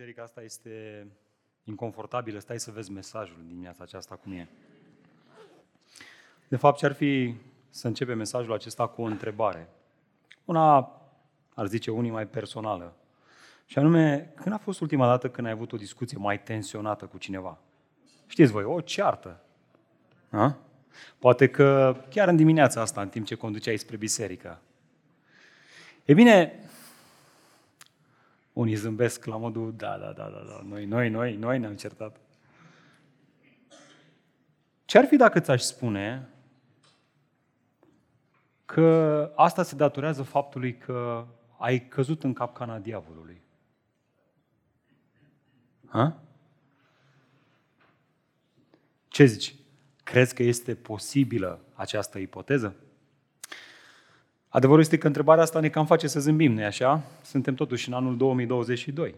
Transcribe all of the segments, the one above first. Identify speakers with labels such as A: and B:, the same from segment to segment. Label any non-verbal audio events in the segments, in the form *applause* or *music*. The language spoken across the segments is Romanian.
A: biserica asta este inconfortabilă, stai să vezi mesajul din dimineața aceasta cum e. De fapt, ce ar fi să începe mesajul acesta cu o întrebare. Una, ar zice unii, mai personală. Și anume, când a fost ultima dată când ai avut o discuție mai tensionată cu cineva? Știți voi, o ceartă. A? Poate că chiar în dimineața asta, în timp ce conduceai spre biserică. E bine, unii zâmbesc la modul, da, da, da, da, da, noi, noi, noi, noi ne-am certat. Ce ar fi dacă ți-aș spune că asta se datorează faptului că ai căzut în capcana diavolului? Ha? Ce zici? Crezi că este posibilă această ipoteză? Adevărul este că întrebarea asta ne cam face să zâmbim, nu așa? Suntem totuși în anul 2022.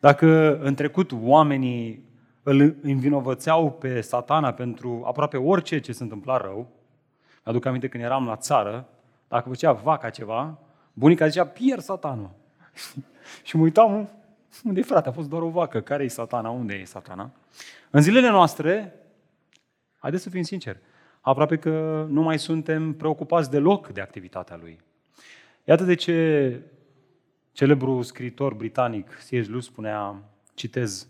A: Dacă în trecut oamenii îl învinovățeau pe satana pentru aproape orice ce se întâmpla rău, aduc aminte când eram la țară, dacă făcea vaca ceva, bunica zicea, pierd satanul. *laughs* și mă uitam, unde e frate, a fost doar o vacă, care e satana, unde e satana? În zilele noastre, haideți să fim sinceri, aproape că nu mai suntem preocupați deloc de activitatea lui. Iată de ce celebrul scriitor britanic C.S. Lewis spunea, citez,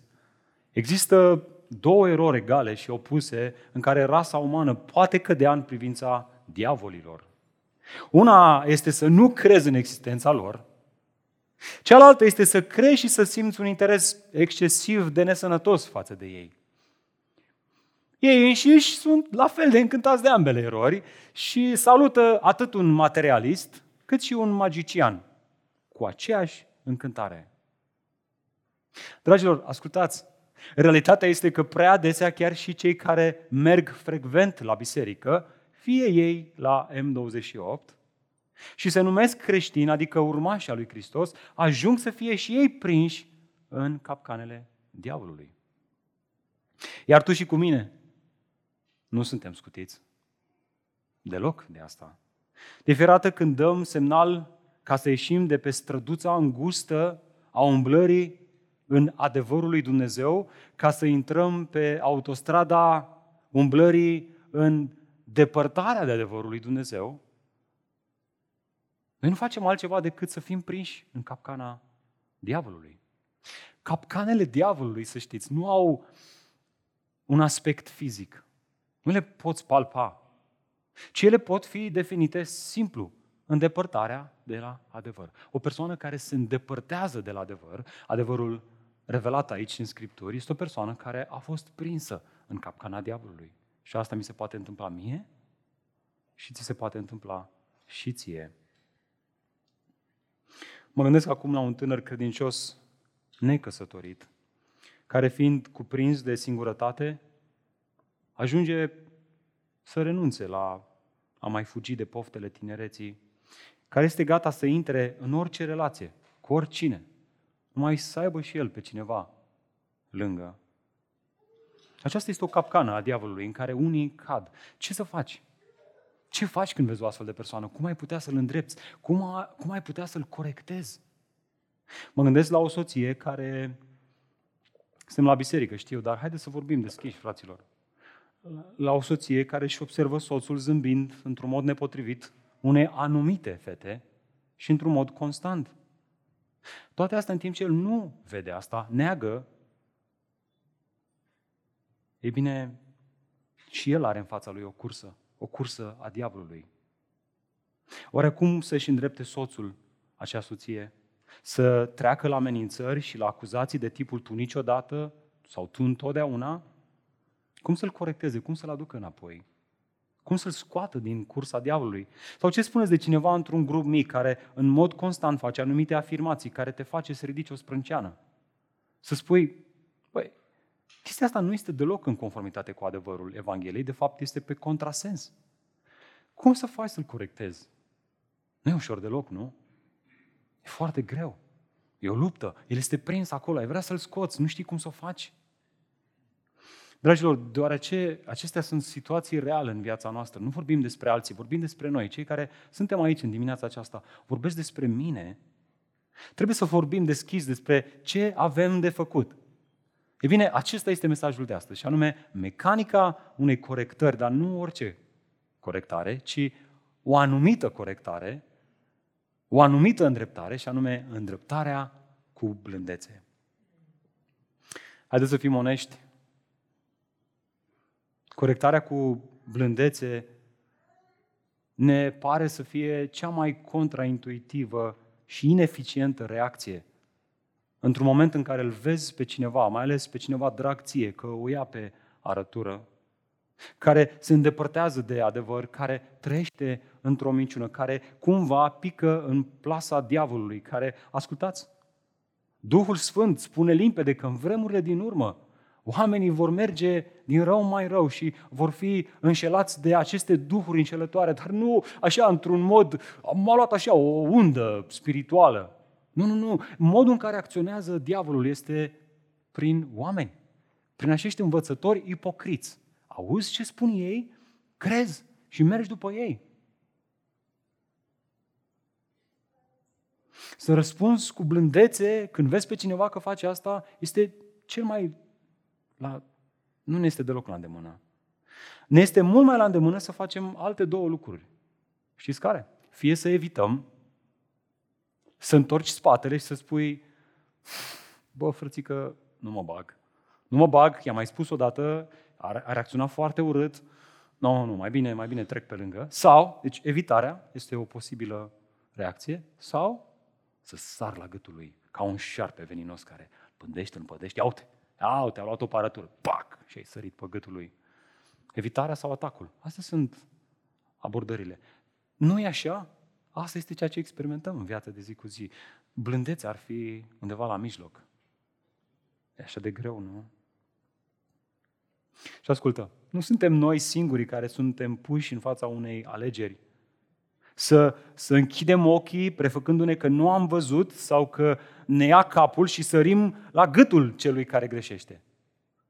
A: Există două erori egale și opuse în care rasa umană poate cădea în privința diavolilor. Una este să nu crezi în existența lor, cealaltă este să crezi și să simți un interes excesiv de nesănătos față de ei. Ei înșiși sunt la fel de încântați de ambele erori și salută atât un materialist cât și un magician cu aceeași încântare. Dragilor, ascultați, realitatea este că prea adesea chiar și cei care merg frecvent la biserică, fie ei la M28, și se numesc creștini, adică urmași al lui Hristos, ajung să fie și ei prinși în capcanele diavolului. Iar tu și cu mine, nu suntem scutiți. Deloc de asta. De fiecare când dăm semnal ca să ieșim de pe străduța îngustă a umblării în adevărul lui Dumnezeu, ca să intrăm pe autostrada umblării în depărtarea de adevărul lui Dumnezeu, noi nu facem altceva decât să fim prinși în capcana diavolului. Capcanele diavolului, să știți, nu au un aspect fizic. Nu le poți palpa, ci ele pot fi definite simplu, îndepărtarea de la adevăr. O persoană care se îndepărtează de la adevăr, adevărul revelat aici în Scripturi, este o persoană care a fost prinsă în capcana diavolului. Și asta mi se poate întâmpla mie și ți se poate întâmpla și ție. Mă gândesc acum la un tânăr credincios necăsătorit, care fiind cuprins de singurătate, ajunge să renunțe la a mai fugi de poftele tinereții, care este gata să intre în orice relație, cu oricine, numai să aibă și el pe cineva lângă. Aceasta este o capcană a diavolului în care unii cad. Ce să faci? Ce faci când vezi o astfel de persoană? Cum ai putea să-l îndrepți? Cum, a, cum ai putea să-l corectezi? Mă gândesc la o soție care... Suntem la biserică, știu, dar haideți să vorbim deschiși, fraților la o soție care își observă soțul zâmbind într-un mod nepotrivit unei anumite fete și într-un mod constant. Toate astea în timp ce el nu vede asta, neagă, ei bine, și el are în fața lui o cursă, o cursă a diavolului. Oare cum să-și îndrepte soțul, acea soție, să treacă la amenințări și la acuzații de tipul tu niciodată sau tu întotdeauna? Cum să-l corecteze? Cum să-l aducă înapoi? Cum să-l scoată din cursa diavolului? Sau ce spuneți de cineva într-un grup mic care în mod constant face anumite afirmații care te face să ridici o sprânceană? Să spui, băi, chestia asta nu este deloc în conformitate cu adevărul Evangheliei, de fapt este pe contrasens. Cum să faci să-l corectezi? Nu e ușor deloc, nu? E foarte greu. E o luptă. El este prins acolo, ai vrea să-l scoți, nu știi cum să o faci. Dragilor, deoarece acestea sunt situații reale în viața noastră, nu vorbim despre alții, vorbim despre noi, cei care suntem aici în dimineața aceasta, vorbesc despre mine, Trebuie să vorbim deschis despre ce avem de făcut. E bine, acesta este mesajul de astăzi, și anume mecanica unei corectări, dar nu orice corectare, ci o anumită corectare, o anumită îndreptare, și anume îndreptarea cu blândețe. Haideți să fim onești. Corectarea cu blândețe ne pare să fie cea mai contraintuitivă și ineficientă reacție. Într-un moment în care îl vezi pe cineva, mai ales pe cineva drag ție, că o ia pe arătură, care se îndepărtează de adevăr, care trăiește într-o minciună, care cumva pică în plasa diavolului, care, ascultați, Duhul Sfânt spune limpede că în vremurile din urmă oamenii vor merge din rău mai rău și vor fi înșelați de aceste duhuri înșelătoare, dar nu așa într-un mod, m-a luat așa o undă spirituală. Nu, nu, nu. Modul în care acționează diavolul este prin oameni, prin acești învățători ipocriți. Auzi ce spun ei? Crezi și mergi după ei. Să răspunzi cu blândețe când vezi pe cineva că face asta este cel mai la... nu ne este deloc la îndemână. Ne este mult mai la îndemână să facem alte două lucruri. Știți care? Fie să evităm, să întorci spatele și să spui, bă, frățică, nu mă bag. Nu mă bag, i-am mai spus odată, a, a reacționat foarte urât, nu, no, nu, mai bine, mai bine trec pe lângă. Sau, deci evitarea este o posibilă reacție, sau să sar la gâtul lui, ca un șarpe veninos care pândește, îl pădește, ia uite, ia uite, a luat o paratură, pac, și ai sărit pe gâtul lui. Evitarea sau atacul. Astea sunt abordările. Nu e așa? Asta este ceea ce experimentăm în viața de zi cu zi. Blândețea ar fi undeva la mijloc. E așa de greu, nu? Și ascultă, nu suntem noi singurii care suntem puși în fața unei alegeri să, să închidem ochii prefăcându-ne că nu am văzut sau că ne ia capul și sărim la gâtul celui care greșește.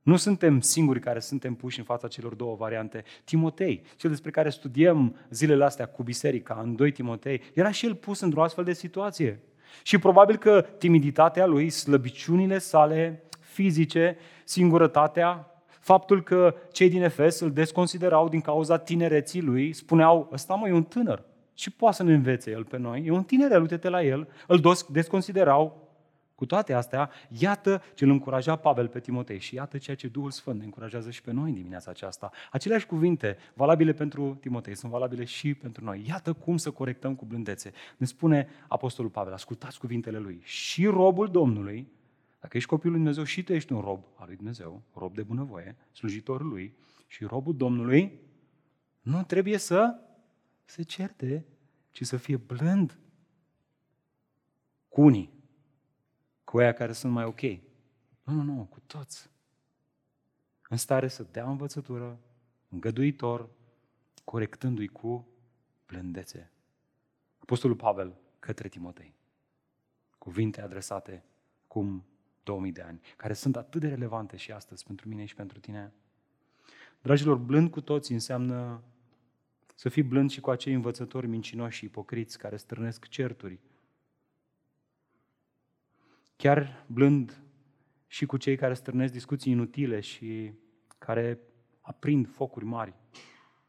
A: Nu suntem singuri care suntem puși în fața celor două variante. Timotei, cel despre care studiem zilele astea cu biserica, în 2 Timotei, era și el pus într-o astfel de situație. Și probabil că timiditatea lui, slăbiciunile sale fizice, singurătatea, faptul că cei din Efes îl desconsiderau din cauza tinereții lui, spuneau, ăsta mă e un tânăr, și poate să ne învețe el pe noi. E un tineret, uite-te la el. Îl desconsiderau. Cu toate astea, iată ce îl încuraja Pavel pe Timotei și iată ceea ce Duhul Sfânt ne încurajează și pe noi în dimineața aceasta. Aceleași cuvinte valabile pentru Timotei sunt valabile și pentru noi. Iată cum să corectăm cu blândețe. Ne spune Apostolul Pavel, ascultați cuvintele lui. Și robul Domnului, dacă ești copilul lui Dumnezeu și tu ești un rob al lui Dumnezeu, rob de bunăvoie, slujitorul lui, și robul Domnului, nu trebuie să se certe, ci să fie blând cu unii, cu aia care sunt mai ok. Nu, nu, nu, cu toți. În stare să dea învățătură, îngăduitor, corectându-i cu blândețe. Apostolul Pavel către Timotei. Cuvinte adresate cum 2000 de ani, care sunt atât de relevante și astăzi pentru mine și pentru tine. Dragilor, blând cu toți înseamnă să fii blând și cu acei învățători mincinoși și ipocriți care strânesc certuri. Chiar blând și cu cei care strânesc discuții inutile și care aprind focuri mari.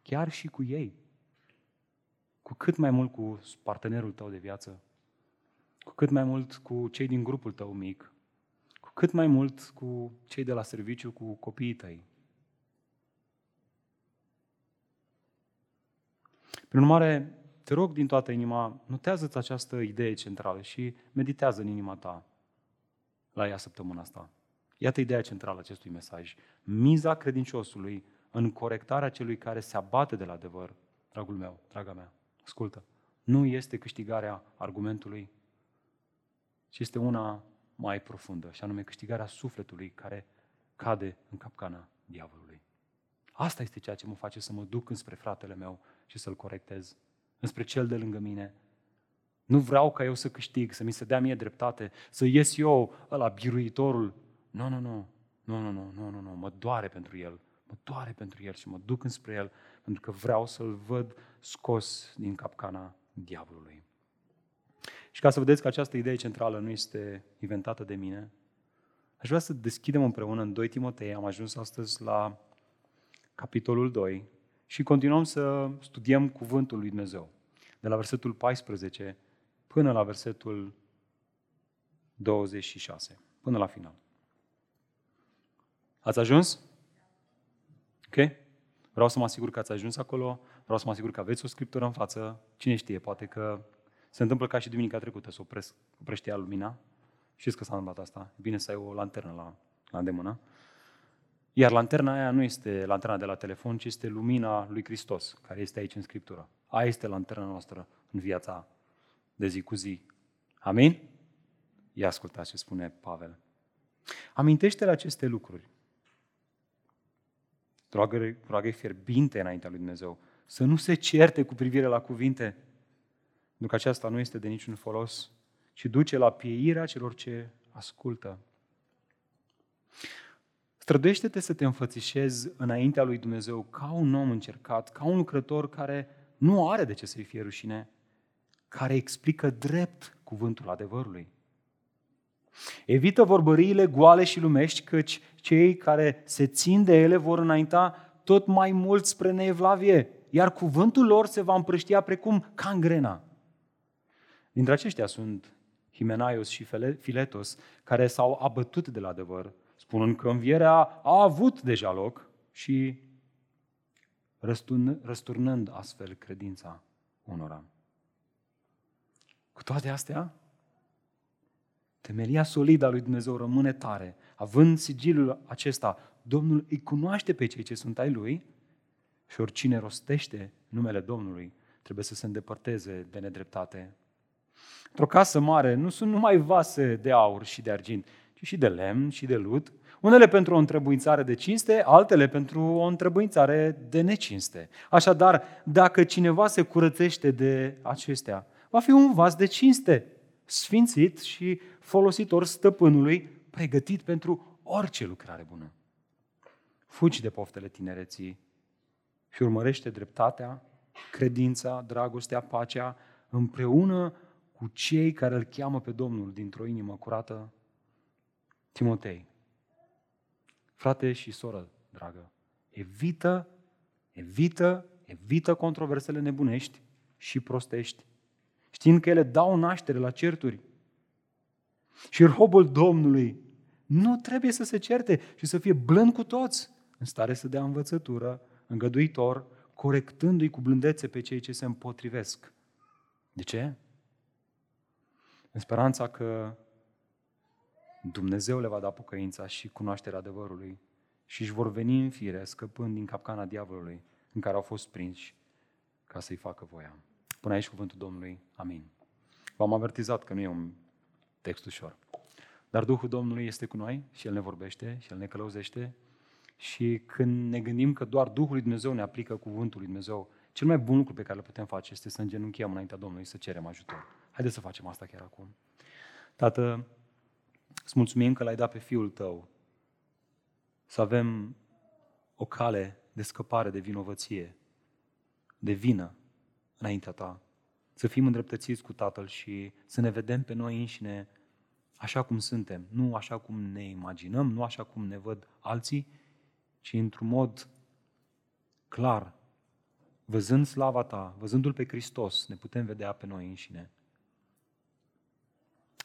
A: Chiar și cu ei. Cu cât mai mult cu partenerul tău de viață, cu cât mai mult cu cei din grupul tău mic, cu cât mai mult cu cei de la serviciu, cu copiii tăi. Prin urmare, te rog din toată inima, notează-ți această idee centrală și meditează în inima ta la ea săptămâna asta. Iată ideea centrală acestui mesaj. Miza credinciosului în corectarea celui care se abate de la adevăr, dragul meu, draga mea, ascultă, nu este câștigarea argumentului, ci este una mai profundă, și anume câștigarea sufletului care cade în capcana diavolului. Asta este ceea ce mă face să mă duc înspre fratele meu și să-l corectez, înspre cel de lângă mine. Nu vreau ca eu să câștig, să mi se dea mie dreptate, să ies eu la biruitorul. Nu, nu, nu, nu, nu, nu, nu, nu, nu, mă doare pentru el, mă doare pentru el și mă duc înspre el, pentru că vreau să-l văd scos din capcana diavolului. Și ca să vedeți că această idee centrală nu este inventată de mine, aș vrea să deschidem împreună în 2 Timotei. Am ajuns astăzi la capitolul 2 și continuăm să studiem cuvântul lui Dumnezeu. De la versetul 14 până la versetul 26, până la final. Ați ajuns? Ok? Vreau să mă asigur că ați ajuns acolo, vreau să mă asigur că aveți o scriptură în față. Cine știe, poate că se întâmplă ca și duminica trecută, să opresc, oprește ea lumina. Știți că s-a întâmplat asta. E bine să ai o lanternă la, la îndemână. Iar lanterna aia nu este lanterna de la telefon, ci este lumina lui Hristos, care este aici în Scriptură. Aia este lanterna noastră în viața de zi cu zi. Amin? Ia ascultați ce spune Pavel. Amintește-le aceste lucruri. Roagă, roagă fierbinte înaintea lui Dumnezeu. Să nu se certe cu privire la cuvinte, pentru că aceasta nu este de niciun folos, ci duce la pieirea celor ce ascultă. Străduiește-te să te înfățișezi înaintea lui Dumnezeu ca un om încercat, ca un lucrător care nu are de ce să-i fie rușine, care explică drept cuvântul adevărului. Evită vorbăriile goale și lumești, căci cei care se țin de ele vor înainta tot mai mult spre neevlavie, iar cuvântul lor se va împrăștia precum cangrena. Dintre aceștia sunt Himenaios și Filetos, care s-au abătut de la adevăr, spunând că învierea a avut deja loc și răsturnând astfel credința unora. Cu toate astea, temelia solidă a lui Dumnezeu rămâne tare. Având sigilul acesta, Domnul îi cunoaște pe cei ce sunt ai lui și oricine rostește numele Domnului trebuie să se îndepărteze de nedreptate. Într-o casă mare nu sunt numai vase de aur și de argint, ci și de lemn și de lut, unele pentru o întrebuințare de cinste, altele pentru o întrebuințare de necinste. Așadar, dacă cineva se curățește de acestea, va fi un vas de cinste, sfințit și folositor stăpânului, pregătit pentru orice lucrare bună. Fugi de poftele tinereții și urmărește dreptatea, credința, dragostea, pacea, împreună cu cei care îl cheamă pe Domnul dintr-o inimă curată. Timotei, frate și soră dragă, evită, evită, evită controversele nebunești și prostești, știind că ele dau naștere la certuri. Și robul Domnului nu trebuie să se certe și să fie blând cu toți, în stare să dea învățătură, îngăduitor, corectându-i cu blândețe pe cei ce se împotrivesc. De ce? În speranța că Dumnezeu le va da pocăința și cunoașterea adevărului și își vor veni în fire, scăpând din capcana diavolului în care au fost prinși ca să-i facă voia. Până aici cuvântul Domnului. Amin. V-am avertizat că nu e un text ușor. Dar Duhul Domnului este cu noi și El ne vorbește și El ne călăuzește și când ne gândim că doar Duhul lui Dumnezeu ne aplică cuvântul lui Dumnezeu, cel mai bun lucru pe care îl putem face este să îngenunchiem înaintea Domnului, să cerem ajutor. Haideți să facem asta chiar acum. Tată, îți mulțumim că l-ai dat pe Fiul Tău să avem o cale de scăpare de vinovăție, de vină înaintea Ta. Să fim îndreptățiți cu Tatăl și să ne vedem pe noi înșine așa cum suntem, nu așa cum ne imaginăm, nu așa cum ne văd alții, ci într-un mod clar, văzând slava Ta, văzându-L pe Hristos, ne putem vedea pe noi înșine.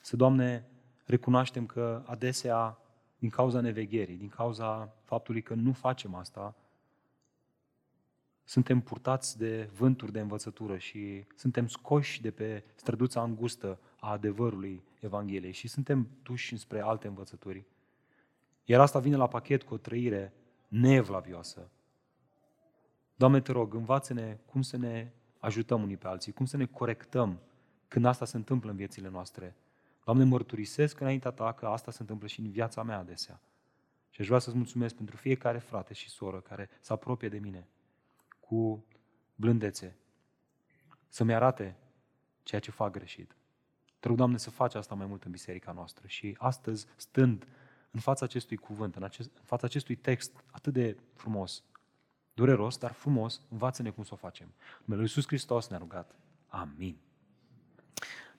A: Să, Doamne, recunoaștem că adesea, din cauza nevegherii, din cauza faptului că nu facem asta, suntem purtați de vânturi de învățătură și suntem scoși de pe străduța îngustă a adevărului Evangheliei și suntem duși spre alte învățături. Iar asta vine la pachet cu o trăire neevlavioasă. Doamne, te rog, învață-ne cum să ne ajutăm unii pe alții, cum să ne corectăm când asta se întâmplă în viețile noastre. Doamne, mărturisesc înaintea Ta că asta se întâmplă și în viața mea adesea. Și aș vrea să-ți mulțumesc pentru fiecare frate și soră care se apropie de mine cu blândețe, să-mi arate ceea ce fac greșit. Te rog, Doamne, să faci asta mai mult în biserica noastră și astăzi, stând în fața acestui cuvânt, în, acest, în fața acestui text atât de frumos, dureros, dar frumos, învață-ne cum să o facem. Numele Lui Iisus Hristos ne-a rugat. Amin.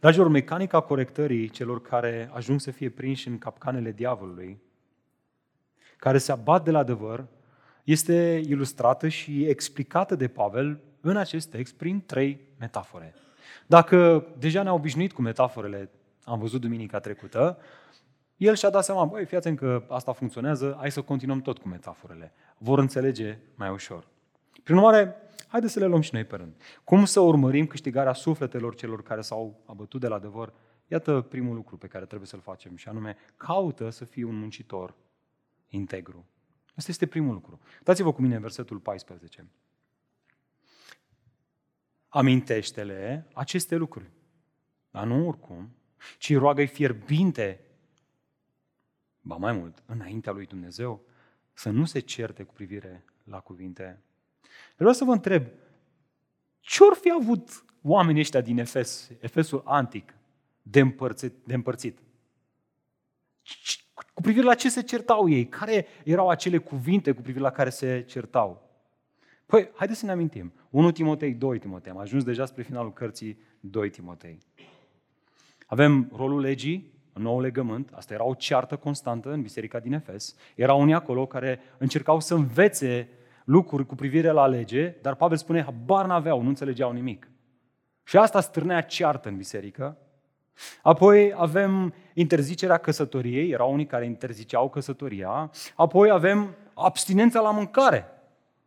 A: Dragilor, mecanica corectării celor care ajung să fie prinși în capcanele diavolului, care se abat de la adevăr, este ilustrată și explicată de Pavel în acest text prin trei metafore. Dacă deja ne-au obișnuit cu metaforele, am văzut duminica trecută, el și-a dat seama, băi, fiați că asta funcționează, hai să continuăm tot cu metaforele. Vor înțelege mai ușor. Prin urmare, haideți să le luăm și noi pe rând. Cum să urmărim câștigarea sufletelor celor care s-au abătut de la adevăr? Iată primul lucru pe care trebuie să-l facem și anume, caută să fii un muncitor integru. Asta este primul lucru. Dați-vă cu mine în versetul 14. Amintește-le aceste lucruri. Dar nu oricum, ci roagă-i fierbinte, ba mai mult, înaintea lui Dumnezeu, să nu se certe cu privire la cuvinte. Vreau să vă întreb, ce or fi avut oamenii ăștia din Efes, Efesul antic, de împărțit? De împărțit? Cu privire la ce se certau ei? Care erau acele cuvinte cu privire la care se certau? Păi, haideți să ne amintim. 1 Timotei, 2 Timotei. Am ajuns deja spre finalul cărții 2 Timotei. Avem rolul legii, în nou legământ, asta era o ceartă constantă în biserica din Efes. Erau unii acolo care încercau să învețe lucruri cu privire la lege, dar Pavel spune, habar n-aveau, nu înțelegeau nimic. Și asta stârnea ceartă în biserică. Apoi avem interzicerea căsătoriei, erau unii care interziceau căsătoria. Apoi avem abstinența la mâncare.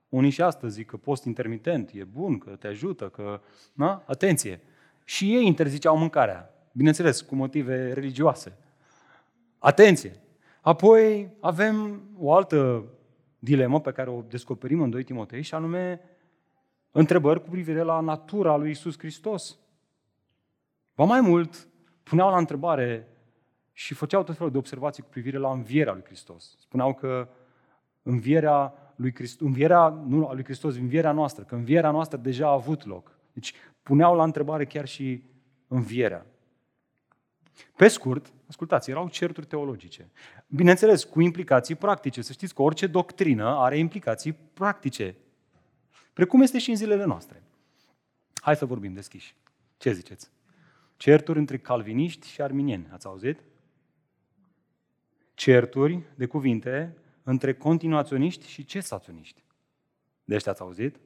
A: Unii și astăzi zic că post intermitent e bun, că te ajută, că... Na? Atenție! Și ei interziceau mâncarea. Bineînțeles, cu motive religioase. Atenție! Apoi avem o altă dilemă pe care o descoperim în 2 Timotei și anume întrebări cu privire la natura lui Isus Hristos. Va mai mult, puneau la întrebare și făceau tot felul de observații cu privire la învierea lui Hristos. Spuneau că învierea lui Hristos, învierea, nu a lui Hristos, învierea noastră, că învierea noastră deja a avut loc. Deci puneau la întrebare chiar și învierea. Pe scurt, ascultați, erau certuri teologice. Bineînțeles, cu implicații practice. Să știți că orice doctrină are implicații practice. Precum este și în zilele noastre. Hai să vorbim deschiși. Ce ziceți? Certuri între calviniști și arminieni. Ați auzit? Certuri de cuvinte între continuaționiști și cesaționiști. De ăștia ați auzit?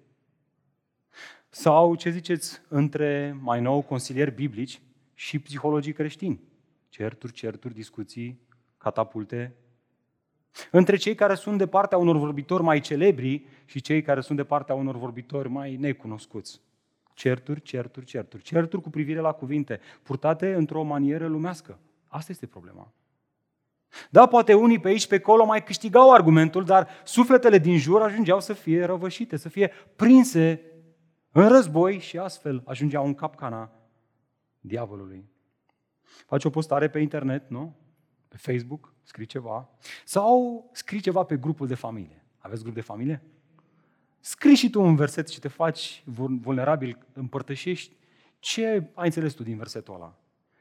A: Sau, ce ziceți, între mai nou consilieri biblici și psihologii creștini. Certuri, certuri, discuții, catapulte. Între cei care sunt de partea unor vorbitori mai celebri și cei care sunt de partea unor vorbitori mai necunoscuți. Certuri, certuri, certuri. Certuri cu privire la cuvinte, purtate într-o manieră lumească. Asta este problema. Da, poate unii pe aici, pe acolo mai câștigau argumentul, dar sufletele din jur ajungeau să fie răvășite, să fie prinse în război și astfel ajungeau în capcana diavolului. Faci o postare pe internet, nu? Pe Facebook, scrii ceva. Sau scrii ceva pe grupul de familie. Aveți grup de familie? Scrii și tu un verset și te faci vulnerabil, împărtășești ce ai înțeles tu din versetul ăla.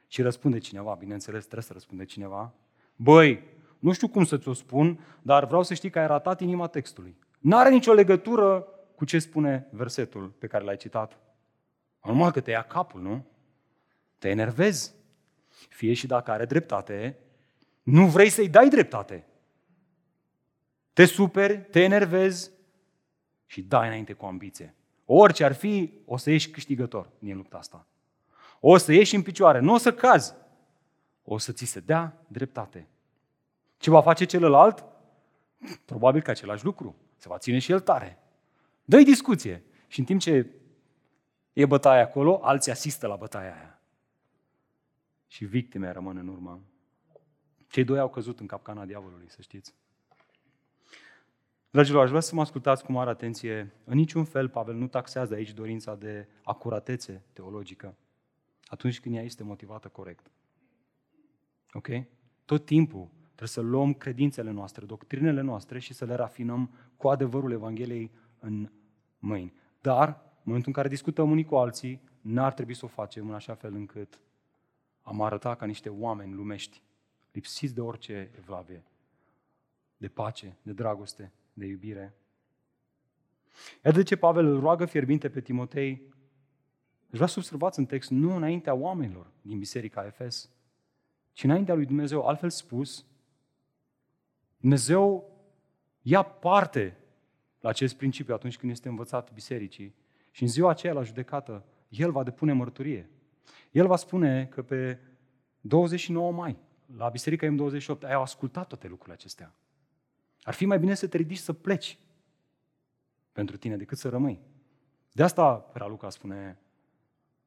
A: Și răspunde cineva, bineînțeles, trebuie să răspunde cineva. Băi, nu știu cum să ți-o spun, dar vreau să știi că ai ratat inima textului. N-are nicio legătură cu ce spune versetul pe care l-ai citat. Normal că te ia capul, nu? Te enervezi. Fie și dacă are dreptate, nu vrei să-i dai dreptate. Te superi, te enervezi și dai înainte cu ambiție. Orice ar fi, o să ieși câștigător din lupta asta. O să ieși în picioare, nu o să cazi. O să ți se dea dreptate. Ce va face celălalt? Probabil că același lucru. Se va ține și el tare. Dă-i discuție. Și în timp ce e bătaia acolo, alții asistă la bătaia aia și victime rămân în urmă. Cei doi au căzut în capcana diavolului, să știți. Dragilor, aș vrea să mă ascultați cu mare atenție. În niciun fel Pavel nu taxează aici dorința de acuratețe teologică atunci când ea este motivată corect. Ok? Tot timpul trebuie să luăm credințele noastre, doctrinele noastre și să le rafinăm cu adevărul Evangheliei în mâini. Dar, în momentul în care discutăm unii cu alții, n-ar trebui să o facem în așa fel încât am arătat ca niște oameni lumești, lipsiți de orice evlavie, de pace, de dragoste, de iubire. Iată de ce Pavel îl roagă fierbinte pe Timotei vreau să observați în text, nu înaintea oamenilor din Biserica Efes, ci înaintea lui Dumnezeu. Altfel spus, Dumnezeu ia parte la acest principiu atunci când este învățat bisericii și în ziua aceea la judecată, El va depune mărturie. El va spune că pe 29 mai, la Biserica M28, ai ascultat toate lucrurile acestea. Ar fi mai bine să te ridici să pleci pentru tine decât să rămâi. De asta Luca spune,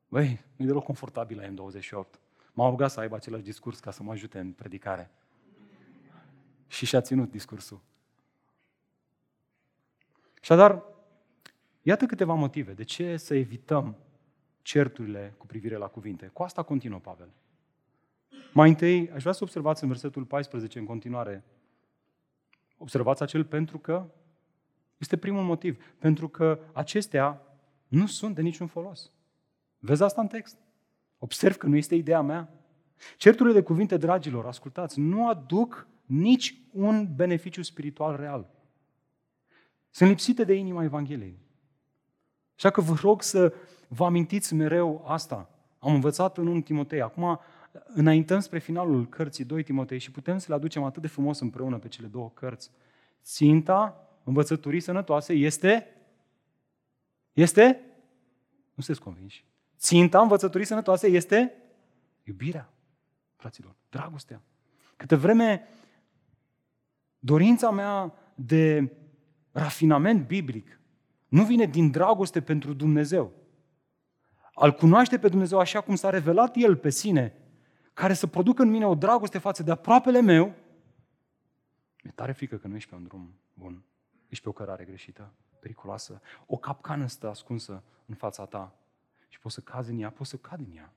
A: băi, nu e deloc confortabil la M28. M-am rugat să aibă același discurs ca să mă ajute în predicare. Și și-a ținut discursul. Și dar, iată câteva motive de ce să evităm certurile cu privire la cuvinte. Cu asta continuă Pavel. Mai întâi, aș vrea să observați în versetul 14 în continuare. Observați acel pentru că este primul motiv. Pentru că acestea nu sunt de niciun folos. Vezi asta în text? Observ că nu este ideea mea. Certurile de cuvinte, dragilor, ascultați, nu aduc nici un beneficiu spiritual real. Sunt lipsite de inima Evangheliei. Așa că vă rog să vă amintiți mereu asta. Am învățat în 1 Timotei. Acum înaintăm spre finalul cărții 2 Timotei și putem să le aducem atât de frumos împreună pe cele două cărți. Ținta învățăturii sănătoase este este nu sunteți convinși. Ținta învățăturii sănătoase este iubirea, fraților, dragostea. Câte vreme dorința mea de rafinament biblic nu vine din dragoste pentru Dumnezeu. Al cunoaște pe Dumnezeu așa cum s-a revelat El pe sine, care să producă în mine o dragoste față de aproapele meu, mi-e tare frică că nu ești pe un drum bun. Ești pe o cărare greșită, periculoasă. O capcană stă ascunsă în fața ta și poți să cazi în ea, poți să cad în ea.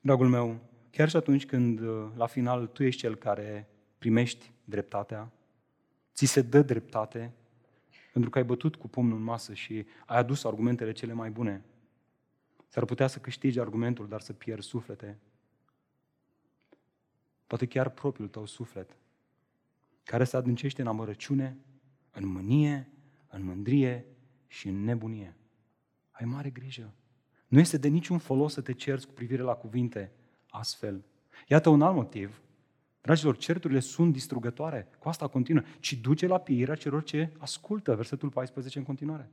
A: Dragul meu, chiar și atunci când la final tu ești cel care primești dreptatea, ți se dă dreptate, pentru că ai bătut cu pumnul în masă și ai adus argumentele cele mai bune. S-ar putea să câștigi argumentul, dar să pierzi suflete. Poate chiar propriul tău suflet, care se adâncește în amărăciune, în mânie, în mândrie și în nebunie. Ai mare grijă. Nu este de niciun folos să te cerți cu privire la cuvinte astfel. Iată un alt motiv Dragilor, certurile sunt distrugătoare. Cu asta continuă. Ci duce la pieirea celor ce ascultă. Versetul 14 în continuare.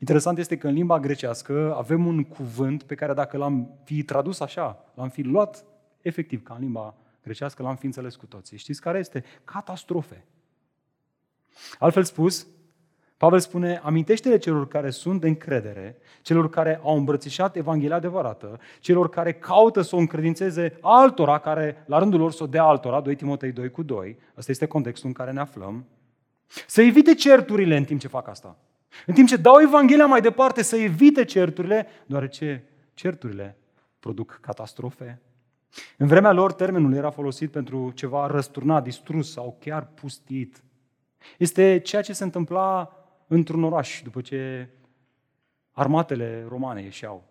A: Interesant este că în limba grecească avem un cuvânt pe care dacă l-am fi tradus așa, l-am fi luat efectiv ca în limba grecească, l-am fi înțeles cu toții. Știți care este? Catastrofe. Altfel spus, Pavel spune, amintește-le celor care sunt de încredere, celor care au îmbrățișat Evanghelia adevărată, celor care caută să o încredințeze altora, care la rândul lor să o dea altora, 2 Timotei 2 cu 2, ăsta este contextul în care ne aflăm, să evite certurile în timp ce fac asta. În timp ce dau Evanghelia mai departe, să evite certurile, deoarece certurile produc catastrofe. În vremea lor, termenul era folosit pentru ceva răsturnat, distrus sau chiar pustit. Este ceea ce se întâmpla într-un oraș după ce armatele romane ieșeau.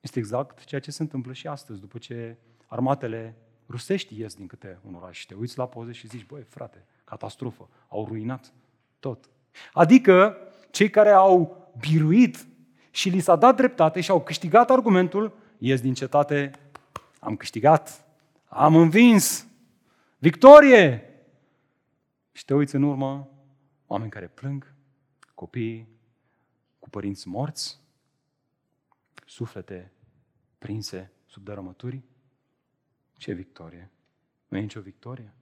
A: Este exact ceea ce se întâmplă și astăzi, după ce armatele rusești ies din câte un oraș. Te uiți la poze și zici, băi, frate, catastrofă, au ruinat tot. Adică, cei care au biruit și li s-a dat dreptate și au câștigat argumentul, ies din cetate, am câștigat, am învins, victorie! Și te uiți în urmă, oameni care plâng, copii cu părinți morți, suflete prinse sub dărâmături. Ce victorie! Nu e nicio victorie.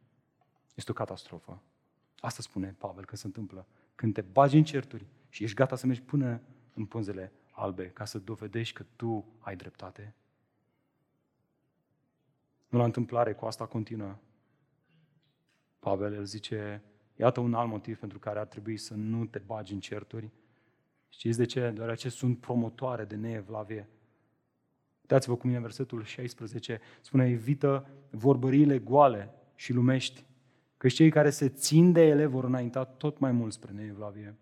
A: Este o catastrofă. Asta spune Pavel că se întâmplă când te bagi în certuri și ești gata să mergi până în pânzele albe ca să dovedești că tu ai dreptate. Nu la întâmplare, cu asta continuă. Pavel el zice, Iată un alt motiv pentru care ar trebui să nu te bagi în certuri. Știți de ce? Deoarece sunt promotoare de neevlavie. Uitați-vă cu mine versetul 16. Spune, evită vorbăriile goale și lumești, că cei care se țin de ele vor înainta tot mai mult spre neevlavie.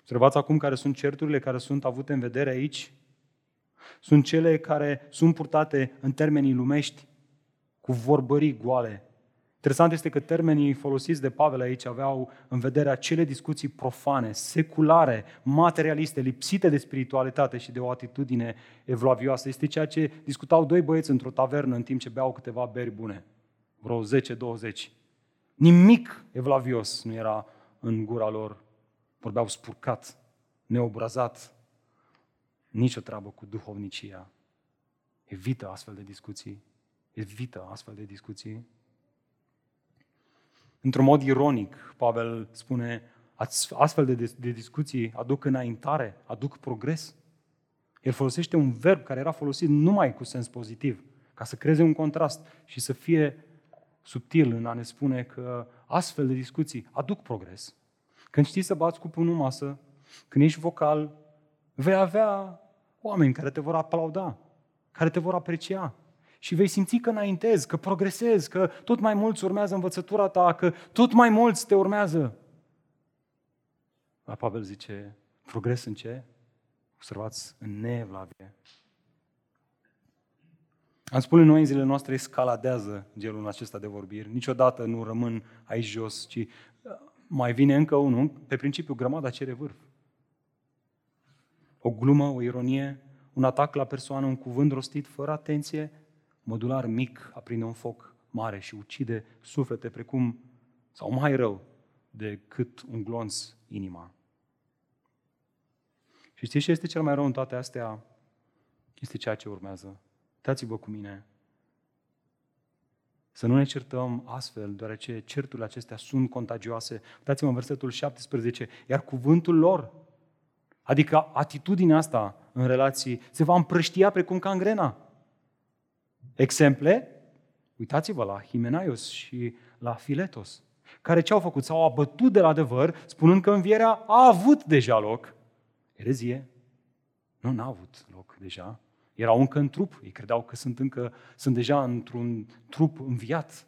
A: Observați acum care sunt certurile care sunt avute în vedere aici. Sunt cele care sunt purtate în termenii lumești, cu vorbării goale Interesant este că termenii folosiți de Pavel aici aveau în vedere acele discuții profane, seculare, materialiste, lipsite de spiritualitate și de o atitudine evlavioasă. Este ceea ce discutau doi băieți într-o tavernă în timp ce beau câteva beri bune, vreo 10-20. Nimic evlavios nu era în gura lor. Vorbeau spurcat, neobrazat, nicio treabă cu duhovnicia. Evită astfel de discuții. Evită astfel de discuții. Într-un mod ironic, Pavel spune, astfel de, de discuții aduc înaintare, aduc progres. El folosește un verb care era folosit numai cu sens pozitiv, ca să creeze un contrast și să fie subtil în a ne spune că astfel de discuții aduc progres. Când știți să bați cu pumnul masă, când ești vocal, vei avea oameni care te vor aplauda, care te vor aprecia, și vei simți că înaintezi, că progresezi, că tot mai mulți urmează învățătura ta, că tot mai mulți te urmează. La Pavel zice, progres în ce? Observați, în neevlavie. Am spune noi în zilele noastre escaladează gelul acesta de vorbiri. Niciodată nu rămân aici jos, ci uh, mai vine încă unul, pe principiu grămada cere vârf. O glumă, o ironie, un atac la persoană, un cuvânt rostit fără atenție, modular mic aprinde un foc mare și ucide suflete precum, sau mai rău, decât un glonț inima. Și știți ce este cel mai rău în toate astea? Este ceea ce urmează. Uitați-vă cu mine. Să nu ne certăm astfel, deoarece certurile acestea sunt contagioase. Uitați-vă în versetul 17. Iar cuvântul lor, adică atitudinea asta în relații, se va împrăștia precum cangrena. Exemple, uitați-vă la Himenaios și la Filetos, care ce au făcut? S-au abătut de la adevăr, spunând că învierea a avut deja loc. Erezie. Nu, n-a avut loc deja. Erau încă în trup. Ei credeau că sunt încă, sunt deja într-un trup înviat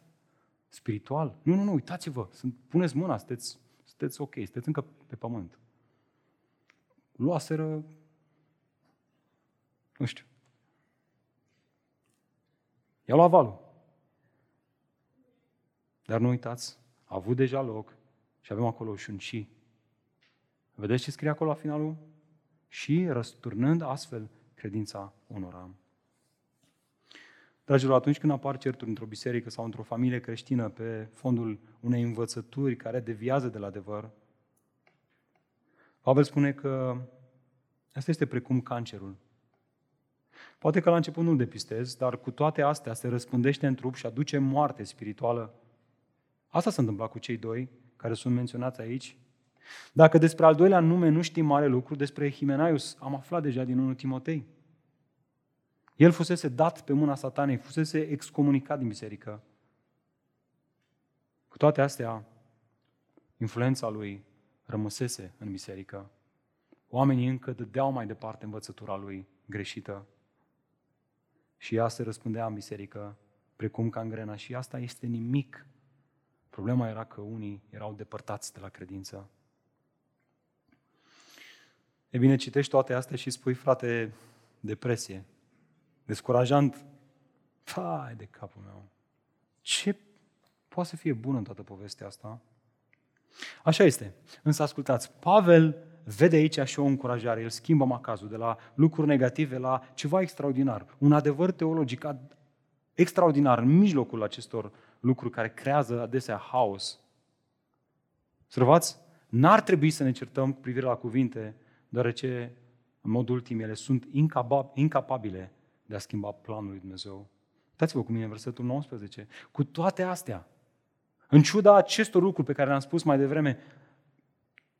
A: spiritual. Nu, nu, nu, uitați-vă, sunt, puneți mâna, sunteți, sunteți ok, sunteți încă pe pământ. Luaseră, nu știu, I-a luat valul. Dar nu uitați, a avut deja loc și avem acolo și un și. Vedeți ce scrie acolo la finalul? Și răsturnând astfel credința unora. Dragilor, atunci când apar certuri într-o biserică sau într-o familie creștină pe fondul unei învățături care deviază de la adevăr, Pavel spune că asta este precum cancerul. Poate că la început nu-l depistezi, dar cu toate astea se răspândește în trup și aduce moarte spirituală. Asta s-a întâmplat cu cei doi care sunt menționați aici. Dacă despre al doilea nume nu știm mare lucru, despre Himenaius am aflat deja din 1 Timotei. El fusese dat pe mâna satanei, fusese excomunicat din biserică. Cu toate astea, influența lui rămăsese în biserică. Oamenii încă dădeau mai departe învățătura lui greșită și ea se răspândea în biserică precum cangrena și asta este nimic. Problema era că unii erau depărtați de la credință. E bine, citești toate astea și spui, frate, depresie, descurajant. Hai de capul meu! Ce poate să fie bun în toată povestea asta? Așa este. Însă ascultați, Pavel vede aici și o încurajare. El schimbă macazul de la lucruri negative la ceva extraordinar. Un adevăr teologic extraordinar în mijlocul acestor lucruri care creează adesea haos. Observați? N-ar trebui să ne certăm cu privire la cuvinte, deoarece, în mod ultim, ele sunt incapabile de a schimba planul lui Dumnezeu. Uitați-vă cu mine în versetul 19. Cu toate astea, în ciuda acestor lucruri pe care le-am spus mai devreme,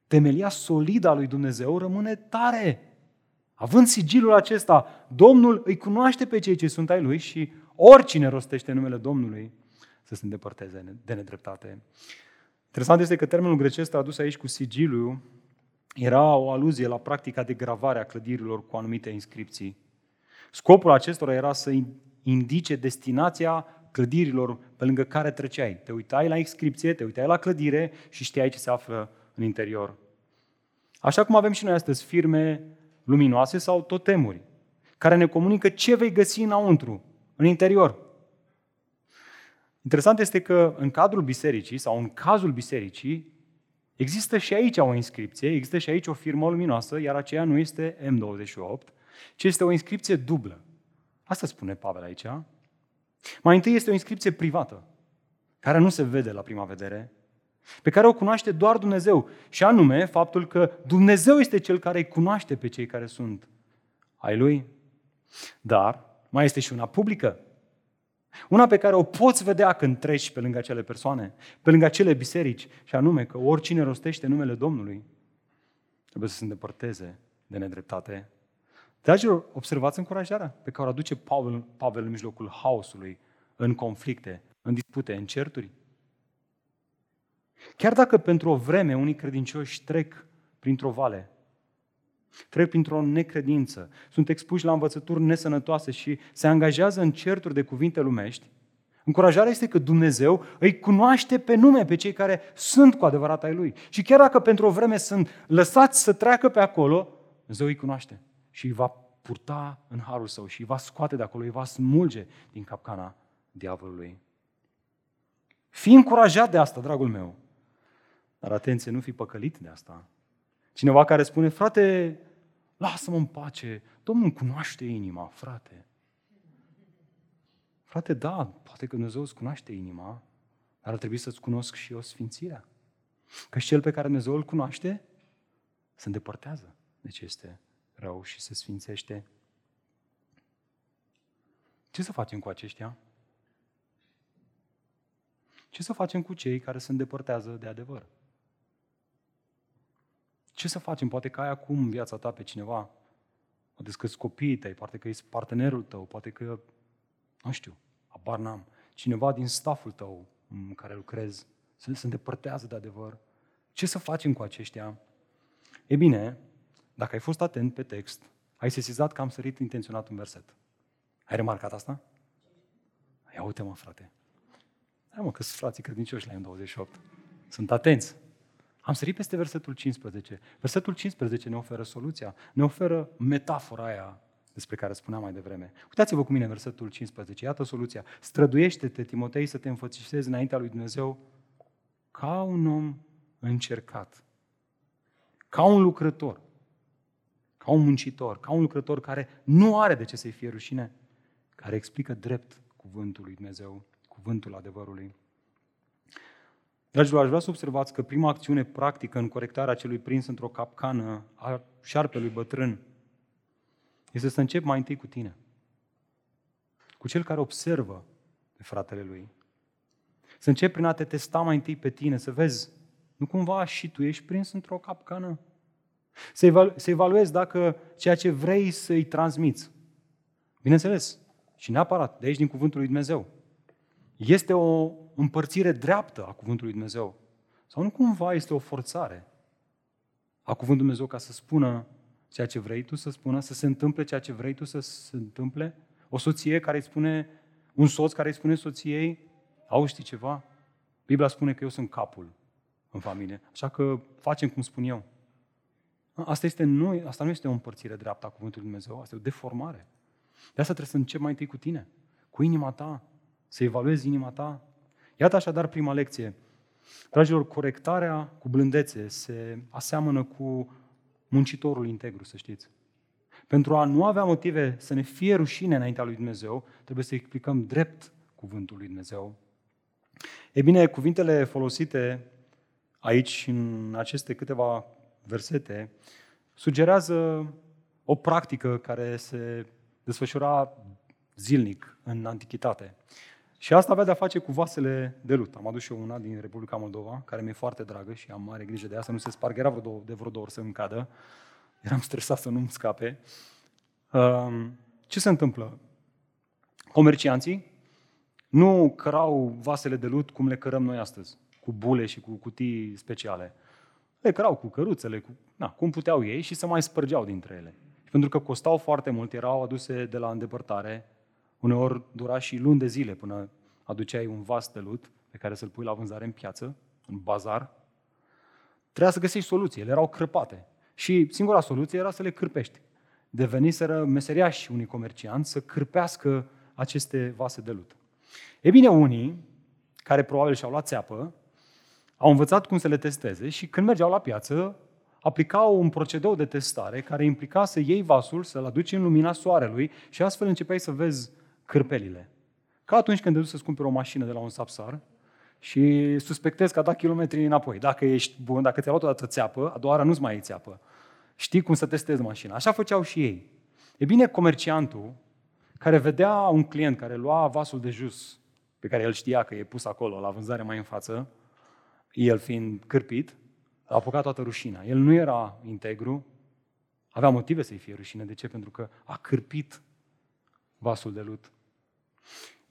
A: temelia solidă a lui Dumnezeu rămâne tare. Având sigilul acesta, Domnul îi cunoaște pe cei ce sunt ai lui și oricine rostește numele Domnului să se îndepărteze de nedreptate. Interesant este că termenul grecesc tradus aici cu sigiliu era o aluzie la practica de gravare a clădirilor cu anumite inscripții. Scopul acestora era să indice destinația clădirilor pe lângă care treceai. Te uitai la inscripție, te uitai la clădire și știai ce se află în interior. Așa cum avem și noi astăzi firme luminoase sau totemuri, care ne comunică ce vei găsi înăuntru, în interior. Interesant este că în cadrul bisericii sau în cazul bisericii există și aici o inscripție, există și aici o firmă luminoasă, iar aceea nu este M28, ci este o inscripție dublă. Asta spune Pavel aici. Mai întâi este o inscripție privată, care nu se vede la prima vedere, pe care o cunoaște doar Dumnezeu, și anume faptul că Dumnezeu este cel care îi cunoaște pe cei care sunt ai Lui. Dar mai este și una publică, una pe care o poți vedea când treci pe lângă acele persoane, pe lângă acele biserici, și anume că oricine rostește numele Domnului trebuie să se îndepărteze de nedreptate. Dragilor, observați încurajarea pe care o aduce Pavel, Pavel în mijlocul haosului, în conflicte, în dispute, în certuri. Chiar dacă pentru o vreme unii credincioși trec printr-o vale, trec printr-o necredință, sunt expuși la învățături nesănătoase și se angajează în certuri de cuvinte lumești, încurajarea este că Dumnezeu îi cunoaște pe nume pe cei care sunt cu adevărat ai Lui. Și chiar dacă pentru o vreme sunt lăsați să treacă pe acolo, Dumnezeu îi cunoaște și îi va purta în harul său și îi va scoate de acolo, îi va smulge din capcana diavolului. Fii încurajat de asta, dragul meu. Dar atenție, nu fi păcălit de asta. Cineva care spune, frate, lasă-mă în pace, Domnul cunoaște inima, frate. Frate, da, poate că Dumnezeu îți cunoaște inima, dar ar trebui să-ți cunosc și eu sfințirea. Că cel pe care Dumnezeu îl cunoaște se îndepărtează de ce este rău și se sfințește. Ce să facem cu aceștia? Ce să facem cu cei care se îndepărtează de adevăr? Ce să facem? Poate că ai acum în viața ta pe cineva, poate că copiii tăi, poate că ești partenerul tău, poate că, nu știu, abar n-am, cineva din staful tău în care lucrezi, să se îndepărtează de adevăr. Ce să facem cu aceștia? E bine, dacă ai fost atent pe text, ai sesizat că am sărit intenționat un verset. Ai remarcat asta? Ia uite mă, frate. Hai mă, că sunt frații credincioși la M28. Sunt atenți. Am sărit peste versetul 15. Versetul 15 ne oferă soluția, ne oferă metafora aia despre care spuneam mai devreme. Uitați-vă cu mine versetul 15. Iată soluția. Străduiește-te, Timotei, să te înfățișezi înaintea lui Dumnezeu ca un om încercat, ca un lucrător, ca un muncitor, ca un lucrător care nu are de ce să-i fie rușine, care explică drept cuvântul lui Dumnezeu, cuvântul adevărului. Dragilor, aș vrea să observați că prima acțiune practică în corectarea celui prins într-o capcană a șarpelui bătrân este să încep mai întâi cu tine. Cu cel care observă pe fratele lui. Să încep prin a te testa mai întâi pe tine, să vezi, nu cumva și tu ești prins într-o capcană? Să, evalu- să evaluezi dacă ceea ce vrei să-i transmiți, bineînțeles, și neapărat, de aici din Cuvântul lui Dumnezeu, este o împărțire dreaptă a Cuvântului Dumnezeu? Sau nu cumva este o forțare a Cuvântului Dumnezeu ca să spună ceea ce vrei tu să spună, să se întâmple ceea ce vrei tu să se întâmple? O soție care îi spune, un soț care îi spune soției, auzi, știi ceva? Biblia spune că eu sunt capul în familie, așa că facem cum spun eu. Asta, este, nu, asta nu este o împărțire dreaptă a Cuvântului Dumnezeu, asta e o deformare. De asta trebuie să încep mai întâi cu tine, cu inima ta, să evaluezi inima ta. Iată așadar prima lecție. Dragilor, corectarea cu blândețe se aseamănă cu muncitorul integru, să știți. Pentru a nu avea motive să ne fie rușine înaintea lui Dumnezeu, trebuie să explicăm drept cuvântul lui Dumnezeu. E bine, cuvintele folosite aici, în aceste câteva versete, sugerează o practică care se desfășura zilnic în antichitate. Și asta avea de-a face cu vasele de lut. Am adus și eu una din Republica Moldova, care mi-e foarte dragă și am mare grijă de ea, să nu se spargă. Era vreo două, de vreo două ori să-mi cadă. Eram stresat să nu-mi scape. Um, ce se întâmplă? Comercianții nu cărau vasele de lut cum le cărăm noi astăzi, cu bule și cu cutii speciale. Le cărau cu căruțele, cu, na, cum puteau ei și se mai spărgeau dintre ele. Și pentru că costau foarte mult, erau aduse de la îndepărtare, Uneori dura și luni de zile până aduceai un vas de lut pe care să-l pui la vânzare în piață, în bazar. Trebuia să găsești soluții, ele erau crăpate. Și singura soluție era să le cârpești. Deveniseră meseriași unii comercianți să cârpească aceste vase de lut. E bine, unii care probabil și-au luat țeapă, au învățat cum să le testeze și când mergeau la piață, aplicau un procedeu de testare care implica să iei vasul, să-l aduci în lumina soarelui și astfel începeai să vezi cârpelile. Ca atunci când te duci să-ți cumperi o mașină de la un sapsar și suspectezi că a dat kilometri înapoi. Dacă ești bun, dacă ți-a luat o dată țeapă, a doua oară nu-ți mai ai țeapă. Știi cum să testezi mașina. Așa făceau și ei. E bine, comerciantul care vedea un client care lua vasul de jus, pe care el știa că e pus acolo la vânzare mai în față, el fiind cârpit, a apucat toată rușina. El nu era integru, avea motive să-i fie rușine. De ce? Pentru că a cârpit vasul de lut.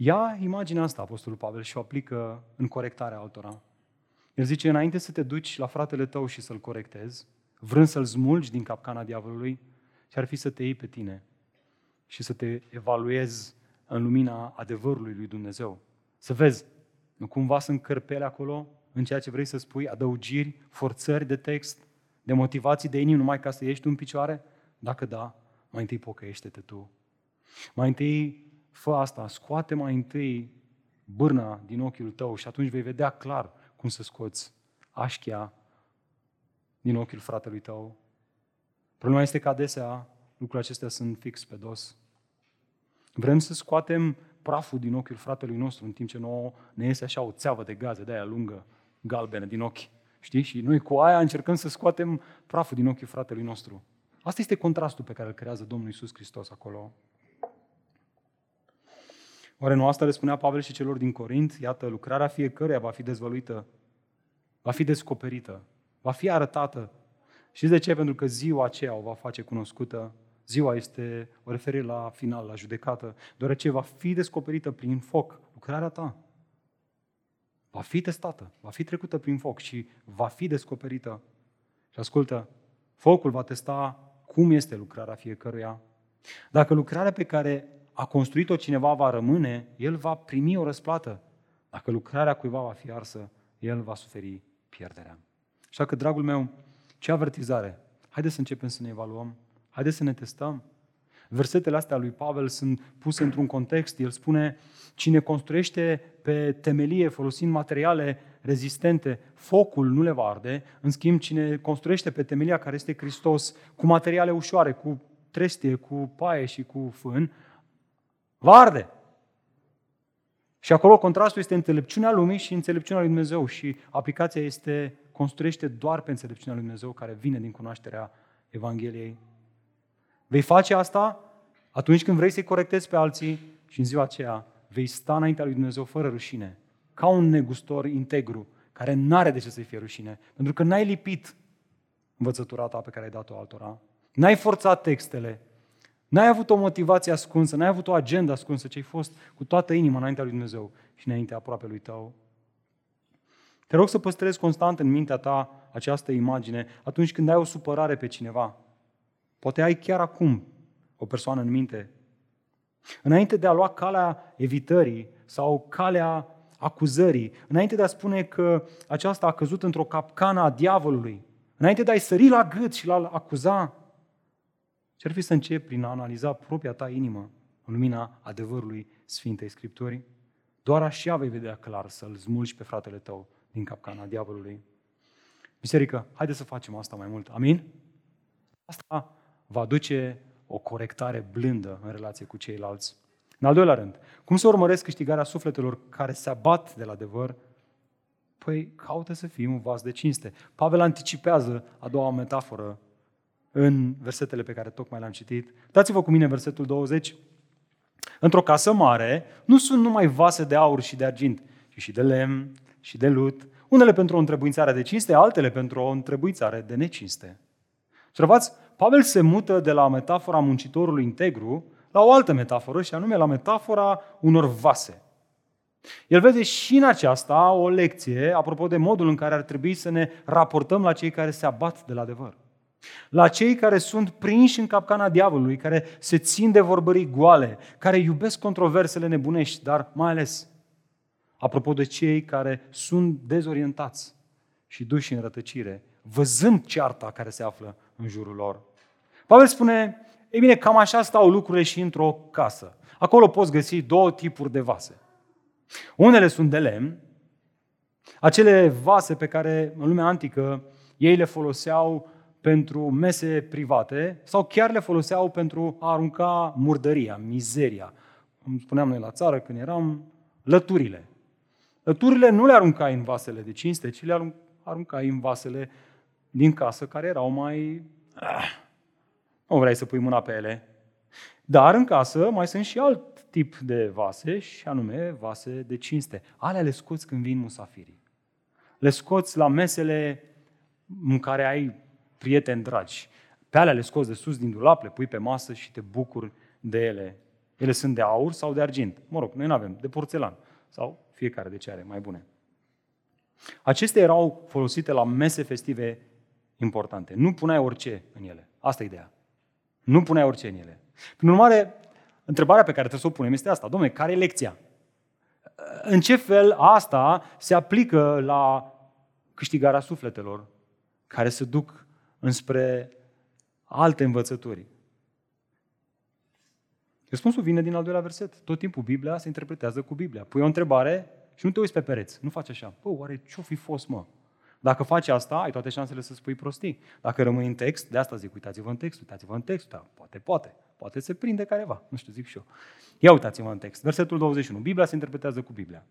A: Ia imaginea asta, Apostolul Pavel, și o aplică în corectarea altora. El zice, înainte să te duci la fratele tău și să-l corectezi, vrând să-l smulgi din capcana diavolului, și ar fi să te iei pe tine și să te evaluezi în lumina adevărului lui Dumnezeu. Să vezi, nu cumva sunt cărpele acolo în ceea ce vrei să spui, adăugiri, forțări de text, de motivații de inimă numai ca să ieși tu în picioare? Dacă da, mai întâi pocăiește-te tu. Mai întâi fă asta, scoate mai întâi bârna din ochiul tău și atunci vei vedea clar cum să scoți așchia din ochiul fratelui tău. Problema este că adesea lucrurile acestea sunt fix pe dos. Vrem să scoatem praful din ochiul fratelui nostru, în timp ce nouă ne iese așa o țeavă de gaze de aia lungă, galbenă din ochi. Știi? Și noi cu aia încercăm să scoatem praful din ochiul fratelui nostru. Asta este contrastul pe care îl creează Domnul Isus Hristos acolo. Oare nu asta le spunea Pavel și celor din Corint? Iată, lucrarea fiecăruia va fi dezvăluită, va fi descoperită, va fi arătată. Și de ce? Pentru că ziua aceea o va face cunoscută. Ziua este o referire la final, la judecată, deoarece va fi descoperită prin foc lucrarea ta. Va fi testată, va fi trecută prin foc și va fi descoperită. Și ascultă, focul va testa cum este lucrarea fiecăruia. Dacă lucrarea pe care a construit-o cineva va rămâne, el va primi o răsplată. Dacă lucrarea cuiva va fi arsă, el va suferi pierderea. Așa că, dragul meu, ce avertizare! Haideți să începem să ne evaluăm. Haideți să ne testăm. Versetele astea lui Pavel sunt puse într-un context. El spune, cine construiește pe temelie folosind materiale rezistente, focul nu le va arde. În schimb, cine construiește pe temelia care este Hristos cu materiale ușoare, cu trestie, cu paie și cu fân, va arde. Și acolo contrastul este înțelepciunea lumii și înțelepciunea lui Dumnezeu și aplicația este construiește doar pe înțelepciunea lui Dumnezeu care vine din cunoașterea Evangheliei. Vei face asta atunci când vrei să-i corectezi pe alții și în ziua aceea vei sta înaintea lui Dumnezeu fără rușine, ca un negustor integru, care n-are de ce să-i fie rușine, pentru că n-ai lipit învățătura ta pe care ai dat-o altora, n-ai forțat textele, n-ai avut o motivație ascunsă, n-ai avut o agenda ascunsă, ci ai fost cu toată inima înaintea lui Dumnezeu și înaintea aproape lui tău. Te rog să păstrezi constant în mintea ta această imagine atunci când ai o supărare pe cineva. Poate ai chiar acum o persoană în minte. Înainte de a lua calea evitării sau calea acuzării, înainte de a spune că aceasta a căzut într-o capcană a diavolului, înainte de a-i sări la gât și la acuza, ce-ar fi să începi prin a analiza propria ta inimă în lumina adevărului Sfintei Scripturii? Doar așa vei vedea clar să-l smulgi pe fratele tău din capcana diavolului. Biserică, haideți să facem asta mai mult. Amin? Asta va aduce o corectare blândă în relație cu ceilalți. În al doilea rând, cum să urmăresc câștigarea sufletelor care se abat de la adevăr? Păi caută să fii un vas de cinste. Pavel anticipează a doua metaforă în versetele pe care tocmai le-am citit. Dați-vă cu mine versetul 20. Într-o casă mare nu sunt numai vase de aur și de argint, ci și de lemn și de lut, unele pentru o întrebuințare de cinste, altele pentru o întrebuințare de necinste. Observați, Pavel se mută de la metafora muncitorului integru la o altă metaforă, și anume la metafora unor vase. El vede și în aceasta o lecție apropo de modul în care ar trebui să ne raportăm la cei care se abat de la adevăr. La cei care sunt prinși în capcana diavolului, care se țin de vorbării goale, care iubesc controversele nebunești, dar mai ales apropo de cei care sunt dezorientați și duși în rătăcire, văzând cearta care se află în jurul lor. Pavel spune, ei bine, cam așa stau lucrurile și într-o casă. Acolo poți găsi două tipuri de vase. Unele sunt de lemn Acele vase pe care în lumea antică ei le foloseau pentru mese private sau chiar le foloseau pentru a arunca murdăria, mizeria. Cum spuneam noi la țară când eram, lăturile. Lăturile nu le aruncai în vasele de cinste, ci le aruncai în vasele din casă care erau mai... Ah, nu vrei să pui mâna pe ele. Dar în casă mai sunt și alt tip de vase, și anume vase de cinste. Alea le scoți când vin musafirii. Le scoți la mesele în care ai prieteni dragi. Pe alea le scoți de sus din dulap, le pui pe masă și te bucuri de ele. Ele sunt de aur sau de argint. Mă rog, noi nu avem, de porțelan. Sau fiecare de ce are, mai bune. Acestea erau folosite la mese festive importante. Nu puneai orice în ele. Asta e ideea. Nu puneai orice în ele. Prin urmare, întrebarea pe care trebuie să o punem este asta. Domnule, care e lecția? În ce fel asta se aplică la câștigarea sufletelor care se duc înspre alte învățături? Răspunsul vine din al doilea verset. Tot timpul Biblia se interpretează cu Biblia. Pui o întrebare și nu te uiți pe pereți. Nu faci așa. Păi, oare ce-o fi fost, mă? Dacă faci asta, ai toate șansele să spui prostii. Dacă rămâi în text, de asta zic, uitați-vă în text, uitați-vă în text, da, poate, poate, poate se prinde careva, nu știu, zic și eu. Ia uitați-vă în text, versetul 21, Biblia se interpretează cu Biblia.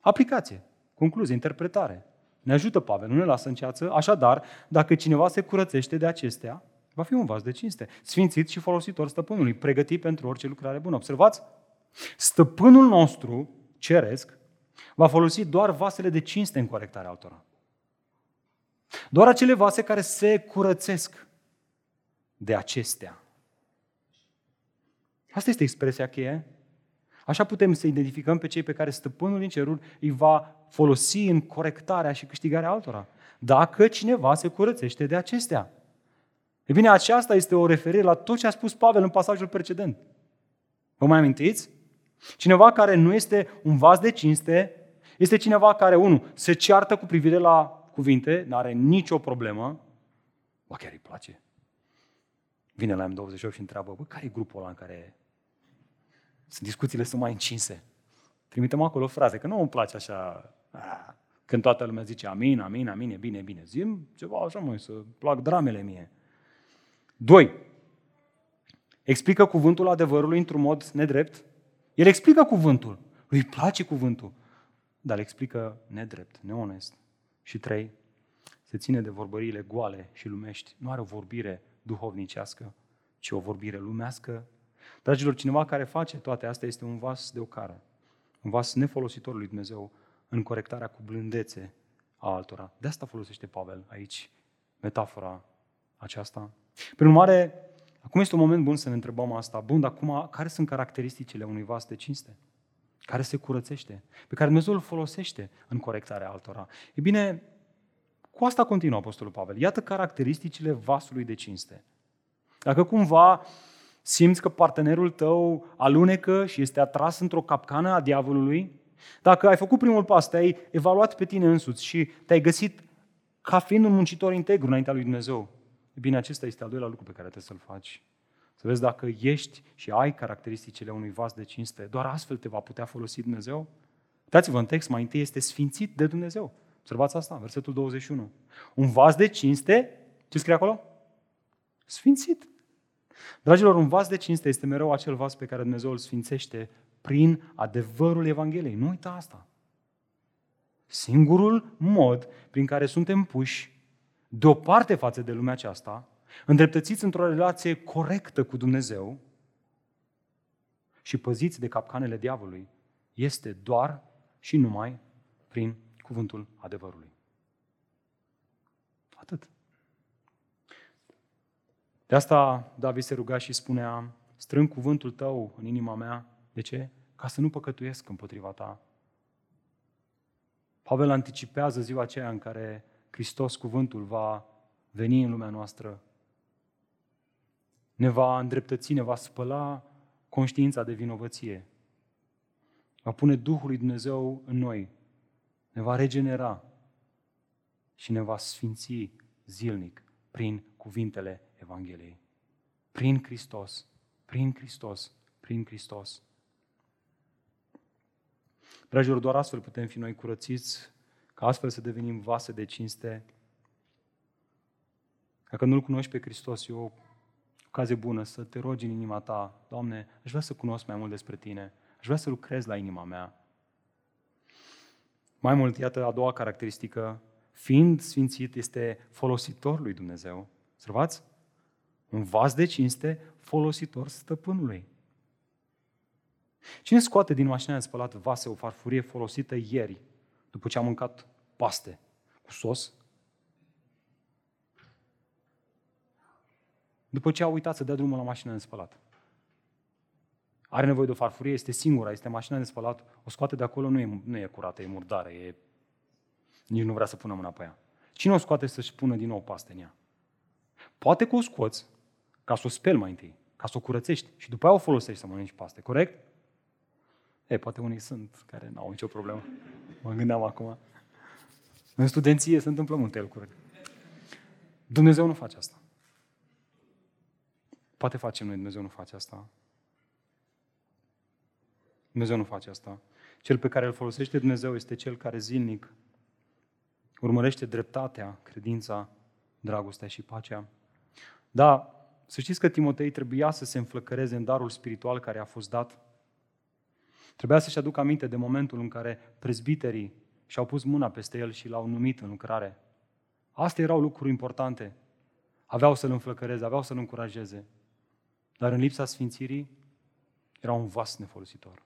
A: Aplicație, concluzie, interpretare. Ne ajută Pavel, nu ne lasă în ceață, așadar, dacă cineva se curățește de acestea, va fi un vas de cinste, sfințit și folositor stăpânului, pregătit pentru orice lucrare bună. Observați? Stăpânul nostru, ceresc, va folosi doar vasele de cinste în corectarea altora. Doar acele vase care se curățesc de acestea. Asta este expresia cheie. Așa putem să identificăm pe cei pe care stăpânul din cerul îi va folosi în corectarea și câștigarea altora. Dacă cineva se curățește de acestea. E bine, aceasta este o referire la tot ce a spus Pavel în pasajul precedent. Vă mai amintiți? Cineva care nu este un vas de cinste, este cineva care, unu, se ceartă cu privire la cuvinte, nu are nicio problemă, ba chiar îi place. Vine la M28 și întreabă, bă, care e grupul ăla în care sunt discuțiile sunt mai încinse? Trimitem acolo fraze, că nu îmi place așa, când toată lumea zice amin, amin, amin, e bine, bine. Zim ceva așa, mai să plac dramele mie. Doi, explică cuvântul adevărului într-un mod nedrept. El explică cuvântul, îi place cuvântul, dar îl explică nedrept, neonest. Și trei, se ține de vorbările goale și lumești. Nu are o vorbire duhovnicească, ci o vorbire lumească. Dragilor, cineva care face toate astea este un vas de ocară. Un vas nefolositor lui Dumnezeu în corectarea cu blândețe a altora. De asta folosește Pavel aici metafora aceasta. Prin urmare, acum este un moment bun să ne întrebăm asta. Bun, dar acum, care sunt caracteristicile unui vas de cinste? care se curățește, pe care Dumnezeu îl folosește în corectarea altora. E bine, cu asta continuă Apostolul Pavel. Iată caracteristicile vasului de cinste. Dacă cumva simți că partenerul tău alunecă și este atras într-o capcană a diavolului, dacă ai făcut primul pas, te-ai evaluat pe tine însuți și te-ai găsit ca fiind un muncitor integru înaintea lui Dumnezeu, e bine, acesta este al doilea lucru pe care trebuie să-l faci. Să vezi dacă ești și ai caracteristicile unui vas de cinste. Doar astfel te va putea folosi Dumnezeu. Uitați-vă în text, mai întâi este sfințit de Dumnezeu. Observați asta, versetul 21. Un vas de cinste, ce scrie acolo? Sfințit. Dragilor, un vas de cinste este mereu acel vas pe care Dumnezeu îl sfințește prin adevărul Evangheliei. Nu uita asta. Singurul mod prin care suntem puși deoparte față de lumea aceasta îndreptățiți într-o relație corectă cu Dumnezeu și păziți de capcanele diavolului, este doar și numai prin cuvântul adevărului. Atât. De asta David se ruga și spunea, strâng cuvântul tău în inima mea. De ce? Ca să nu păcătuiesc împotriva ta. Pavel anticipează ziua aceea în care Hristos, cuvântul, va veni în lumea noastră ne va îndreptăți, ne va spăla conștiința de vinovăție. Va pune Duhul lui Dumnezeu în noi, ne va regenera și ne va sfinți zilnic prin cuvintele Evangheliei. Prin Hristos, prin Hristos, prin Hristos. Dragilor, doar astfel putem fi noi curățiți, ca astfel să devenim vase de cinste. Dacă nu-L cunoști pe Hristos, e o ocazie bună să te rogi în inima ta, Doamne, aș vrea să cunosc mai mult despre Tine, aș vrea să lucrez la inima mea. Mai mult, iată a doua caracteristică, fiind sfințit, este folositor lui Dumnezeu. Observați? Un vas de cinste folositor stăpânului. Cine scoate din mașina de spălat vase o farfurie folosită ieri, după ce a mâncat paste cu sos? După ce a uitat să dea drumul la mașina de spălat. Are nevoie de o farfurie, este singura, este mașina de spălat, o scoate de acolo, nu e, nu e curată, e murdară, e... nici nu vrea să pună mâna pe ea. Cine o scoate să-și pună din nou paste în ea? Poate că o scoți ca să o speli mai întâi, ca să o curățești și după aia o folosești să mănânci paste, corect? E, poate unii sunt care n-au nicio problemă. Mă gândeam acum. În studenție se întâmplă multe lucruri. Dumnezeu nu face asta. Poate facem noi, Dumnezeu nu face asta. Dumnezeu nu face asta. Cel pe care îl folosește Dumnezeu este cel care zilnic urmărește dreptatea, credința, dragostea și pacea. Da, să știți că Timotei trebuia să se înflăcăreze în darul spiritual care a fost dat. Trebuia să-și aducă aminte de momentul în care prezbiterii și-au pus mâna peste el și l-au numit în lucrare. Astea erau lucruri importante. Aveau să-l înflăcăreze, aveau să-l încurajeze. Dar în lipsa sfințirii era un vas nefolositor.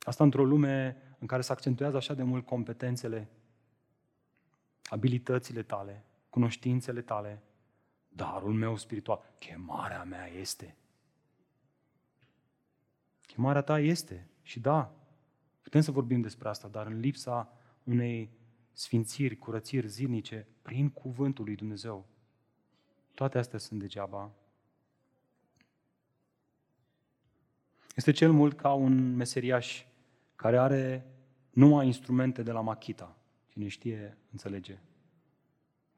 A: Asta într-o lume în care se accentuează așa de mult competențele, abilitățile tale, cunoștințele tale, darul meu spiritual, chemarea mea este. Chemarea ta este. Și da, putem să vorbim despre asta, dar în lipsa unei sfințiri, curățiri zilnice, prin cuvântul lui Dumnezeu, toate astea sunt degeaba. Este cel mult ca un meseriaș care are numai instrumente de la Machita. Cine știe, înțelege.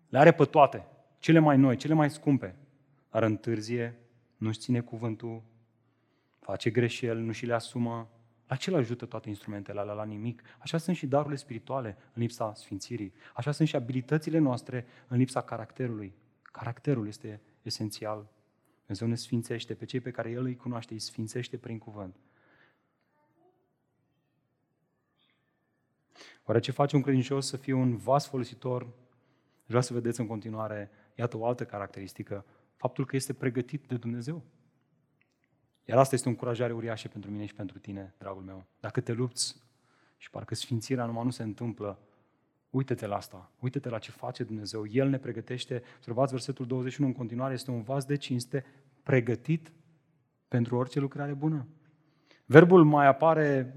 A: Le are pe toate, cele mai noi, cele mai scumpe, dar întârzie, nu-și ține cuvântul, face greșeli, nu și le asumă. La ce ajută toate instrumentele alea? La nimic. Așa sunt și darurile spirituale în lipsa sfințirii. Așa sunt și abilitățile noastre în lipsa caracterului. Caracterul este esențial. Dumnezeu ne sfințește pe cei pe care El îi cunoaște, îi sfințește prin cuvânt. Oare ce face un credincios să fie un vas folositor? Vreau să vedeți în continuare, iată o altă caracteristică, faptul că este pregătit de Dumnezeu. Iar asta este o încurajare uriașă pentru mine și pentru tine, dragul meu. Dacă te lupți și parcă sfințirea numai nu se întâmplă, uite-te la asta, uite-te la ce face Dumnezeu. El ne pregătește, observați versetul 21 în continuare, este un vas de cinste pregătit pentru orice lucrare bună. Verbul mai apare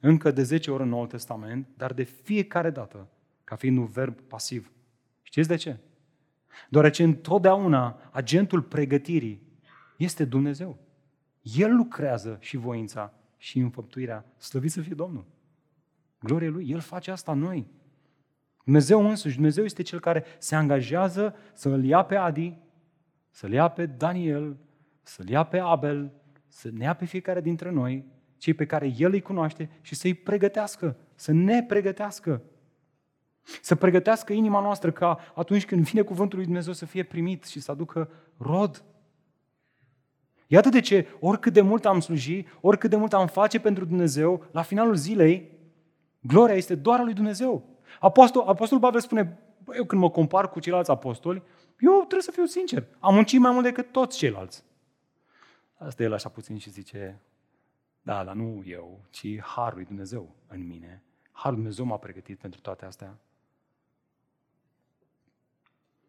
A: încă de 10 ori în Noul Testament, dar de fiecare dată ca fiind un verb pasiv. Știți de ce? Deoarece întotdeauna agentul pregătirii este Dumnezeu. El lucrează și voința și înfăptuirea. Slăvit să fie Domnul. Glorie Lui. El face asta noi. Dumnezeu însuși, Dumnezeu este Cel care se angajează să îl ia pe Adi, să-l ia pe Daniel, să-l ia pe Abel, să ne ia pe fiecare dintre noi, cei pe care El îi cunoaște și să-i pregătească, să ne pregătească. Să pregătească inima noastră ca atunci când vine cuvântul lui Dumnezeu să fie primit și să aducă rod. Iată de ce, oricât de mult am sluji, oricât de mult am face pentru Dumnezeu, la finalul zilei, gloria este doar a lui Dumnezeu. Apostol, Apostolul Pavel spune, eu când mă compar cu ceilalți apostoli, eu trebuie să fiu sincer, am muncit mai mult decât toți ceilalți. Asta el așa puțin și zice, da, dar nu eu, ci Harul lui Dumnezeu în mine. Harul Dumnezeu m-a pregătit pentru toate astea.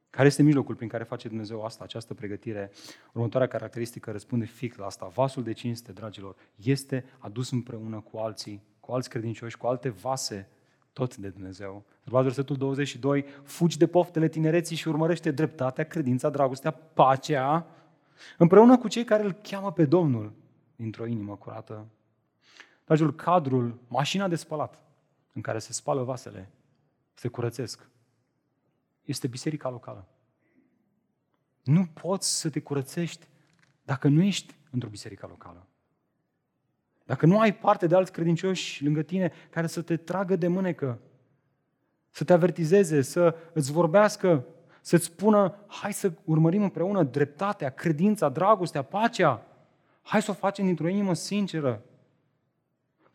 A: Care este mijlocul prin care face Dumnezeu asta, această pregătire? Următoarea caracteristică răspunde fix la asta. Vasul de cinste, dragilor, este adus împreună cu alții, cu alți credincioși, cu alte vase, tot de Dumnezeu. Urmați versetul 22, fugi de poftele tinereții și urmărește dreptatea, credința, dragostea, pacea, împreună cu cei care îl cheamă pe Domnul dintr-o inimă curată. Dragilor, cadrul, mașina de spălat în care se spală vasele, se curățesc, este biserica locală. Nu poți să te curățești dacă nu ești într-o biserică locală. Dacă nu ai parte de alți credincioși lângă tine care să te tragă de mânecă, să te avertizeze, să îți vorbească, să-ți spună, hai să urmărim împreună dreptatea, credința, dragostea, pacea. Hai să o facem dintr-o inimă sinceră.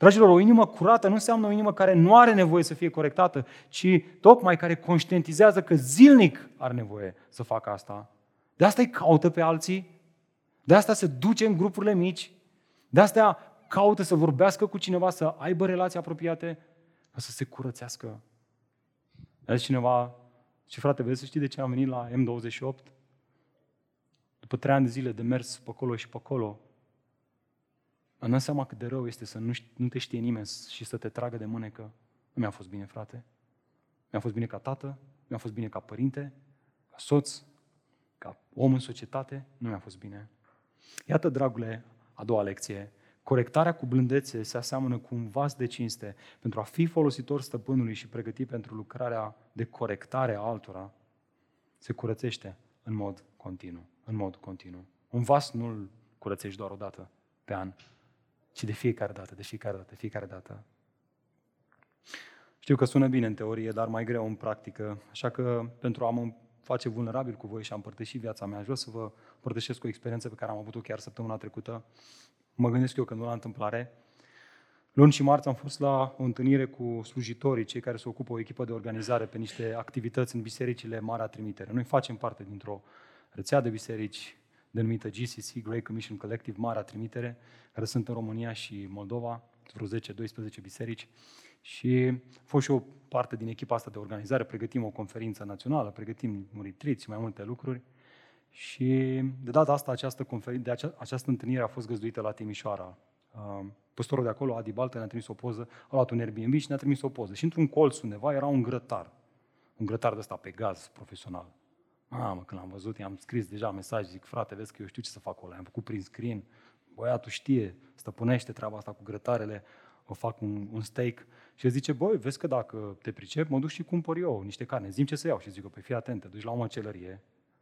A: Dragilor, o inimă curată nu înseamnă o inimă care nu are nevoie să fie corectată, ci tocmai care conștientizează că zilnic are nevoie să facă asta. De asta îi caută pe alții, de asta se duce în grupurile mici, de asta caută să vorbească cu cineva, să aibă relații apropiate, ca să se curățească. A zis cineva, și frate, vezi să știi de ce am venit la M28? După trei ani de zile de mers pe acolo și pe acolo, am dat seama cât de rău este să nu, nu te știe nimeni și să te tragă de mânecă. Nu mi-a fost bine, frate. Mi-a fost bine ca tată, mi-a fost bine ca părinte, ca soț, ca om în societate, nu mi-a fost bine. Iată, dragule, a doua lecție. Corectarea cu blândețe se aseamănă cu un vas de cinste pentru a fi folositor stăpânului și pregătit pentru lucrarea de corectare a altora. Se curățește în mod continuu. În mod continuu. Un vas nu-l curățești doar o dată pe an, ci de fiecare dată, de fiecare dată, de fiecare dată. Știu că sună bine în teorie, dar mai greu în practică, așa că pentru a mă face vulnerabil cu voi și a împărtăși viața mea, aș vrea să vă împărtășesc o experiență pe care am avut-o chiar săptămâna trecută. Mă gândesc eu că nu la întâmplare. Luni și marți am fost la o întâlnire cu slujitorii, cei care se ocupă o echipă de organizare pe niște activități în bisericile Marea Trimitere. Noi facem parte dintr-o rețea de biserici denumită GCC, Great Commission Collective, Marea Trimitere, care sunt în România și Moldova, vreo 10-12 biserici. Și a fost și o parte din echipa asta de organizare, pregătim o conferință națională, pregătim un retreat și mai multe lucruri. Și de data asta această, confer- de acea, această întâlnire a fost găzduită la Timișoara. Uh, păstorul de acolo, Adi Baltă, ne-a trimis o poză, a luat un Airbnb și ne-a trimis o poză. Și într-un colț undeva era un grătar. Un grătar de ăsta pe gaz profesional. Mamă, când l-am văzut, i-am scris deja mesaj, zic, frate, vezi că eu știu ce să fac acolo. Am făcut prin screen, băiatul știe, stăpânește treaba asta cu grătarele, o fac un, un steak. Și el zice, băi, vezi că dacă te pricep, mă duc și cumpăr eu niște carne. Zim ce să iau. Și zic, păi fii atent, te duci la o măcelărie,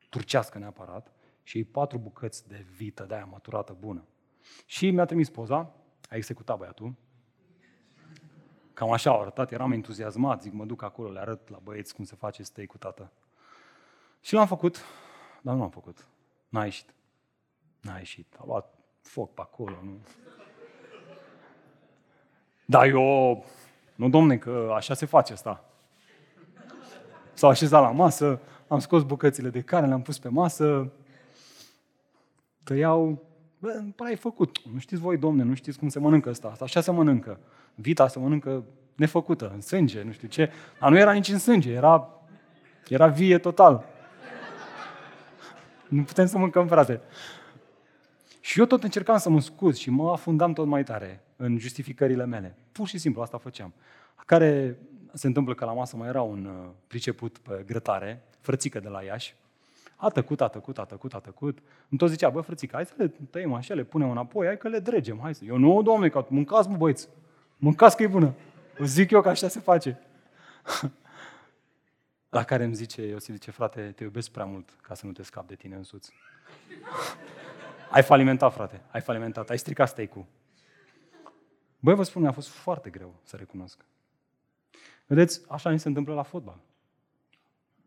A: turcească neapărat, și iei patru bucăți de vită de aia maturată bună. Și mi-a trimis poza, a executat băiatul, Cam așa au arătat, eram entuziasmat, zic, mă duc acolo, le arăt la băieți cum se face steak cu tată. Și l-am făcut, dar nu am făcut. N-a ieșit. N-a ieșit. A luat foc pe acolo. Nu. Dar eu, nu domne, că așa se face asta. S-au așezat la masă, am scos bucățile de carne, le-am pus pe masă, tăiau, bă, ai făcut. Nu știți voi, domne, nu știți cum se mănâncă asta. Așa se mănâncă. Vita se mănâncă nefăcută, în sânge, nu știu ce. Dar nu era nici în sânge, era, era vie total. Nu putem să mâncăm, frate. Și eu tot încercam să mă scuz și mă afundam tot mai tare în justificările mele. Pur și simplu asta făceam. Care se întâmplă că la masă mai era un uh, priceput pe grătare, frățică de la Iași, a tăcut, a tăcut, a tăcut, a tăcut. Îmi tot zicea, bă, frățică, hai să le tăiem așa, le punem înapoi, hai că le dregem, hai să... Eu, nu, domnule, că mâncați, mă, băieți, mâncați că e bună. O zic eu că așa se face. *laughs* La care îmi zice, Iosif zice, frate, te iubesc prea mult ca să nu te scap de tine însuți. ai falimentat, frate, ai falimentat, ai stricat steak-ul. Băi, vă spun, mi-a fost foarte greu să recunosc. Vedeți, așa ni se întâmplă la fotbal.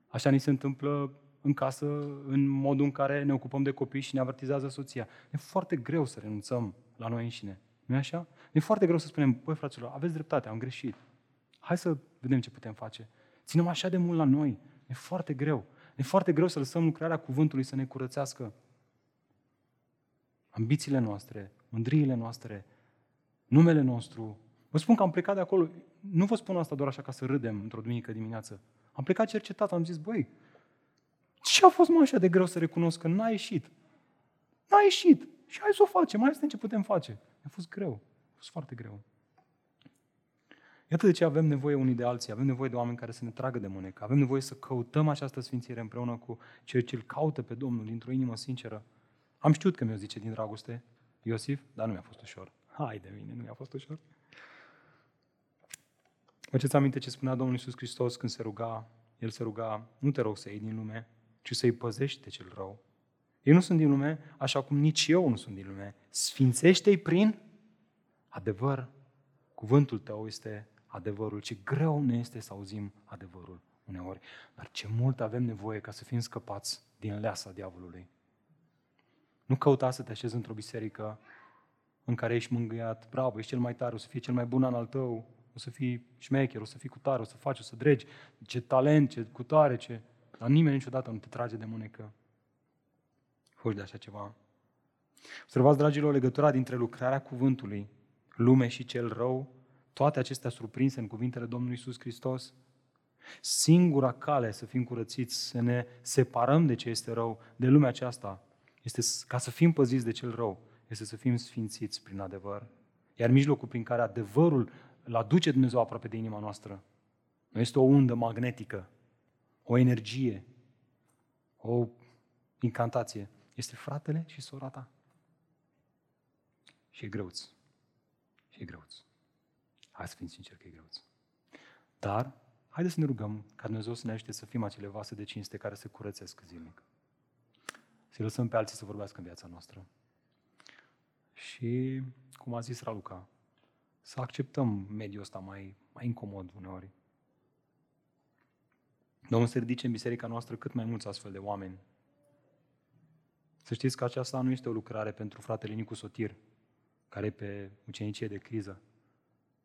A: Așa ni se întâmplă în casă, în modul în care ne ocupăm de copii și ne avertizează soția. E foarte greu să renunțăm la noi înșine. nu e așa? E foarte greu să spunem, băi, fraților, aveți dreptate, am greșit. Hai să vedem ce putem face. Ținem așa de mult la noi. E foarte greu. E foarte greu să lăsăm lucrarea cuvântului să ne curățească. Ambițiile noastre, mândriile noastre, numele nostru. Vă spun că am plecat de acolo, nu vă spun asta doar așa ca să râdem într-o duminică dimineață. Am plecat cercetat, am zis, băi, ce a fost mai așa de greu să recunosc că n-a ieșit? N-a ieșit. Și hai să o facem, mai să ce putem face. A fost greu. A fost foarte greu. Iată de ce avem nevoie unii de alții, avem nevoie de oameni care să ne tragă de mânecă, avem nevoie să căutăm această sfințire împreună cu cei ce îl caută pe Domnul dintr-o inimă sinceră. Am știut că mi-o zice din dragoste Iosif, dar nu mi-a fost ușor. Hai de mine, nu mi-a fost ușor. Faceți aminte ce spunea Domnul Iisus Hristos când se ruga, El se ruga, nu te rog să iei din lume, ci să-i păzești de cel rău. Ei nu sunt din lume, așa cum nici eu nu sunt din lume. Sfințește-i prin adevăr, cuvântul tău este adevărul. Ce greu ne este să auzim adevărul uneori, dar ce mult avem nevoie ca să fim scăpați din leasa diavolului. Nu căuta să te așezi într-o biserică în care ești mângâiat, bravo, ești cel mai tare, o să fie cel mai bun an al tău, o să fii șmecher, o să fii cu tare, o să faci, o să dregi, ce talent, ce cu tare, ce... Dar nimeni niciodată nu te trage de mânecă. Fugi de așa ceva. Observați, dragilor, legătura dintre lucrarea cuvântului, lume și cel rău, toate acestea surprinse în cuvintele Domnului Isus Hristos. Singura cale să fim curățiți, să ne separăm de ce este rău, de lumea aceasta, este ca să fim păziți de cel rău, este să fim sfințiți prin adevăr. Iar mijlocul prin care adevărul îl aduce Dumnezeu aproape de inima noastră, nu este o undă magnetică, o energie, o incantație. Este fratele și sora ta. Și e greuț. Și e greuț. Hai să fim sinceri că e greuț. Dar, haideți să ne rugăm ca Dumnezeu să ne ajute să fim acele vase de cinste care se curățesc zilnic. Să lăsăm pe alții să vorbească în viața noastră. Și, cum a zis Raluca, să acceptăm mediul ăsta mai, mai incomod uneori. Domnul să ridice în biserica noastră cât mai mulți astfel de oameni. Să știți că aceasta nu este o lucrare pentru fratele Nicu Sotir, care e pe ucenicie de criză.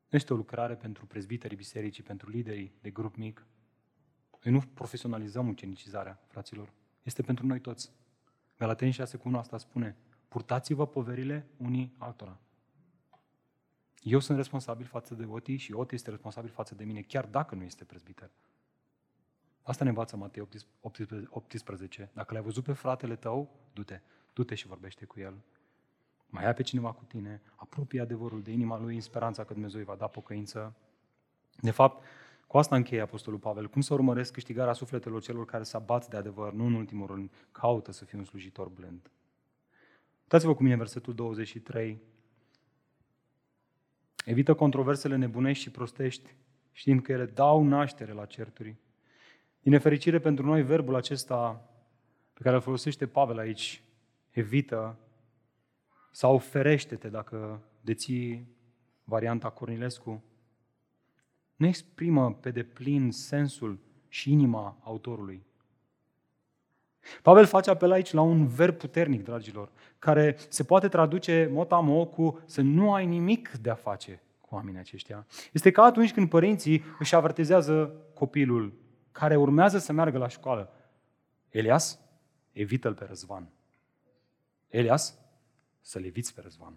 A: Nu este o lucrare pentru prezbiterii bisericii, pentru liderii de grup mic. Noi nu profesionalizăm ucenicizarea, fraților. Este pentru noi toți. Galateni 6 cu 1 asta spune, purtați-vă poverile unii altora. Eu sunt responsabil față de Oti și Oti este responsabil față de mine, chiar dacă nu este prezbiter. Asta ne învață Matei 18. Dacă l-ai văzut pe fratele tău, du-te, du-te și vorbește cu el. Mai ai pe cineva cu tine, apropie adevărul de inima lui în speranța că Dumnezeu îi va da pocăință. De fapt, cu asta încheie Apostolul Pavel. Cum să urmăresc câștigarea sufletelor celor care se abat de adevăr, nu în ultimul rând, caută să fie un slujitor blând. Uitați-vă cu mine versetul 23. Evită controversele nebunești și prostești, știind că ele dau naștere la certuri. Din nefericire pentru noi, verbul acesta pe care îl folosește Pavel aici, evită sau ferește-te dacă deții varianta Cornilescu, nu exprimă pe deplin sensul și inima autorului. Pavel face apel aici la un verb puternic, dragilor, care se poate traduce motamo cu să nu ai nimic de a face cu oamenii aceștia. Este ca atunci când părinții își avertizează copilul care urmează să meargă la școală. Elias, evită-l pe Răzvan. Elias, să-l eviți pe Răzvan.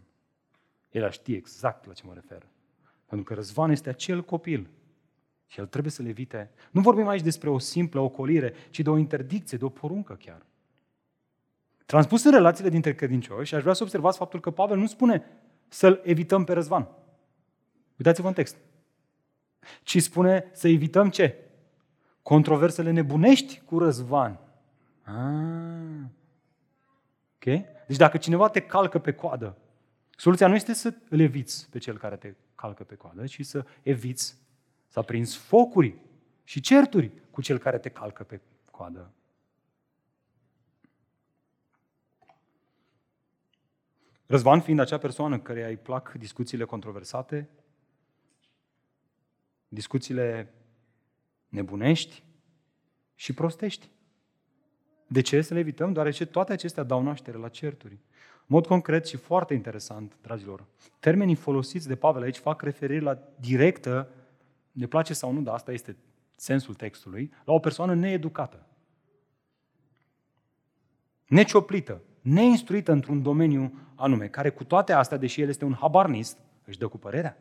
A: El știe exact la ce mă refer. Pentru că Răzvan este acel copil și el trebuie să le evite. Nu vorbim aici despre o simplă ocolire, ci de o interdicție, de o poruncă chiar. Transpus în relațiile dintre credincioși, aș vrea să observați faptul că Pavel nu spune să-l evităm pe Răzvan. Uitați-vă în text. Ci spune să evităm ce? Controversele nebunești cu Răzvan. Ah. Ok? Deci dacă cineva te calcă pe coadă, soluția nu este să îl eviți pe cel care te calcă pe coadă, ci să eviți să aprinzi focuri și certuri cu cel care te calcă pe coadă. Răzvan fiind acea persoană care îi plac discuțiile controversate, discuțiile nebunești și prostești. De ce să le evităm? Deoarece toate acestea dau naștere la certuri. În mod concret și foarte interesant, dragilor, termenii folosiți de Pavel aici fac referire la directă, ne place sau nu, dar asta este sensul textului, la o persoană needucată, necioplită, neinstruită într-un domeniu anume, care cu toate astea, deși el este un habarnist, își dă cu părerea.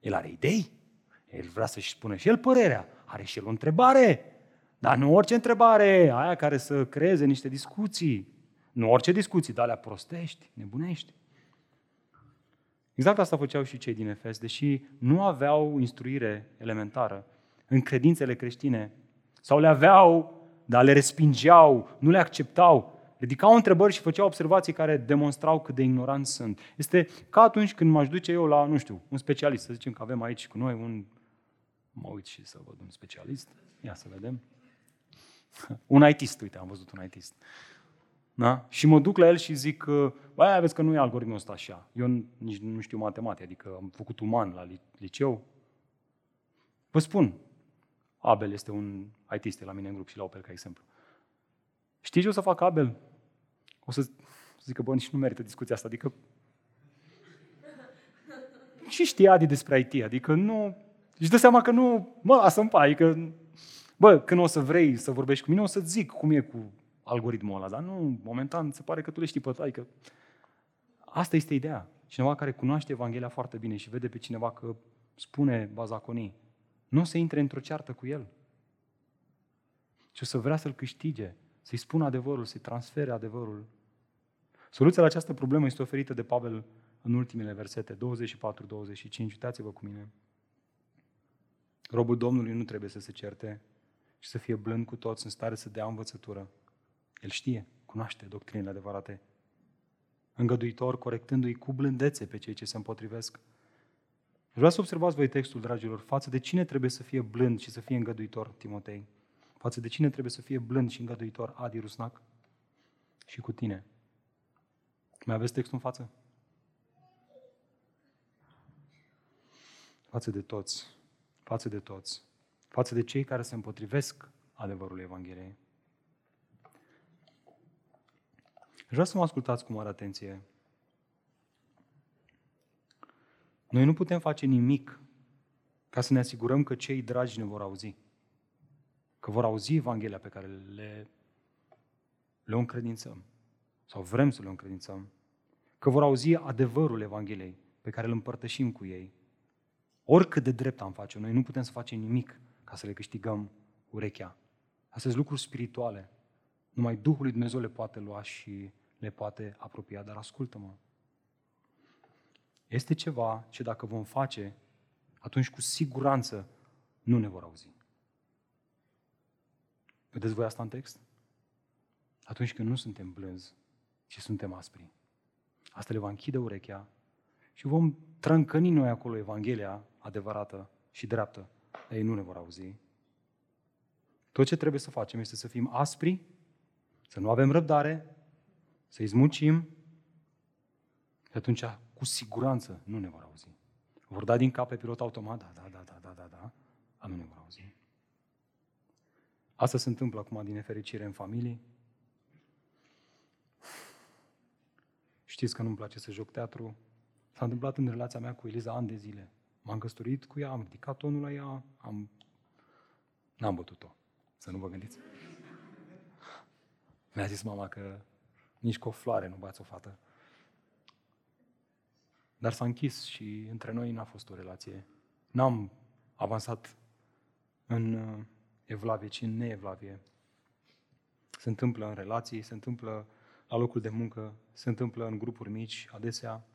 A: El are idei, el vrea să-și spună și el părerea, are și el o întrebare, dar nu orice întrebare, aia care să creeze niște discuții. Nu orice discuții, dar alea prostești, nebunești. Exact asta făceau și cei din Efes, deși nu aveau instruire elementară în credințele creștine, sau le aveau, dar le respingeau, nu le acceptau, ridicau întrebări și făceau observații care demonstrau cât de ignoranți sunt. Este ca atunci când m-aș duce eu la, nu știu, un specialist, să zicem că avem aici cu noi un... Mă uit și să văd un specialist. Ia să vedem. *laughs* Un ITist, uite, am văzut un ITist. Da? Și mă duc la el și zic, băi, aveți că nu e algoritmul ăsta așa. Eu nici nu știu matematică, adică am făcut uman la liceu. Vă spun, Abel este un IT la mine în grup și la Opel ca exemplu. Știi ce o să fac Abel? O să zic că, bă, nici nu merită discuția asta. Adică, *laughs* și știa Adi despre IT, adică nu... Și dă seama că nu, mă, lasă-mi pa, adică, bă, când o să vrei să vorbești cu mine, o să-ți zic cum e cu algoritmul ăla, dar nu, momentan se pare că tu le știi pe adică asta este ideea. Cineva care cunoaște Evanghelia foarte bine și vede pe cineva că spune bazaconii, nu o să intre într-o ceartă cu el. Și o să vrea să-l câștige, să-i spună adevărul, să-i transfere adevărul. Soluția la această problemă este oferită de Pavel în ultimele versete, 24-25. Uitați-vă cu mine. Robul Domnului nu trebuie să se certe și să fie blând cu toți, în stare să dea învățătură. El știe, cunoaște doctrinele adevărate. Îngăduitor, corectându-i cu blândețe pe cei ce se împotrivesc. Vreau să observați voi textul, dragilor, față de cine trebuie să fie blând și să fie îngăduitor, Timotei? Față de cine trebuie să fie blând și îngăduitor, Adi Rusnac? Și cu tine. Mai aveți textul în față? Față de toți. Față de toți. Față de cei care se împotrivesc adevărului Evangheliei. Vreau să mă ascultați cu mare atenție. Noi nu putem face nimic ca să ne asigurăm că cei dragi ne vor auzi. Că vor auzi Evanghelia pe care le, le o încredințăm. Sau vrem să le o încredințăm. Că vor auzi adevărul Evangheliei pe care îl împărtășim cu ei. Oricât de drept am face, noi nu putem să facem nimic ca să le câștigăm urechea. Astea sunt lucruri spirituale. Numai Duhul lui Dumnezeu le poate lua și le poate apropia, dar ascultă-mă. Este ceva ce dacă vom face, atunci cu siguranță nu ne vor auzi. Vedeți voi asta în text? Atunci când nu suntem blânzi, ci suntem aspri. Asta le va închide urechea și vom trâncăni noi acolo Evanghelia adevărată și dreaptă. Ei nu ne vor auzi. Tot ce trebuie să facem este să fim aspri, să nu avem răbdare, să-i zmucim și atunci cu siguranță nu ne vor auzi. Vor da din cap pe pilot automat, da, da, da, da, da, da, da, dar nu ne vor auzi. Asta se întâmplă acum din nefericire în familii. Știți că nu-mi place să joc teatru. S-a întâmplat în relația mea cu Eliza ani de zile. M-am căsătorit cu ea, am ridicat tonul la ea, am... n-am bătut-o. Să nu vă gândiți. Mi-a zis mama că nici cu o floare nu bați o fată. Dar s-a închis și între noi n-a fost o relație. N-am avansat în uh, evlavie, ci în neevlavie. Se întâmplă în relații, se întâmplă la locul de muncă, se întâmplă în grupuri mici, adesea.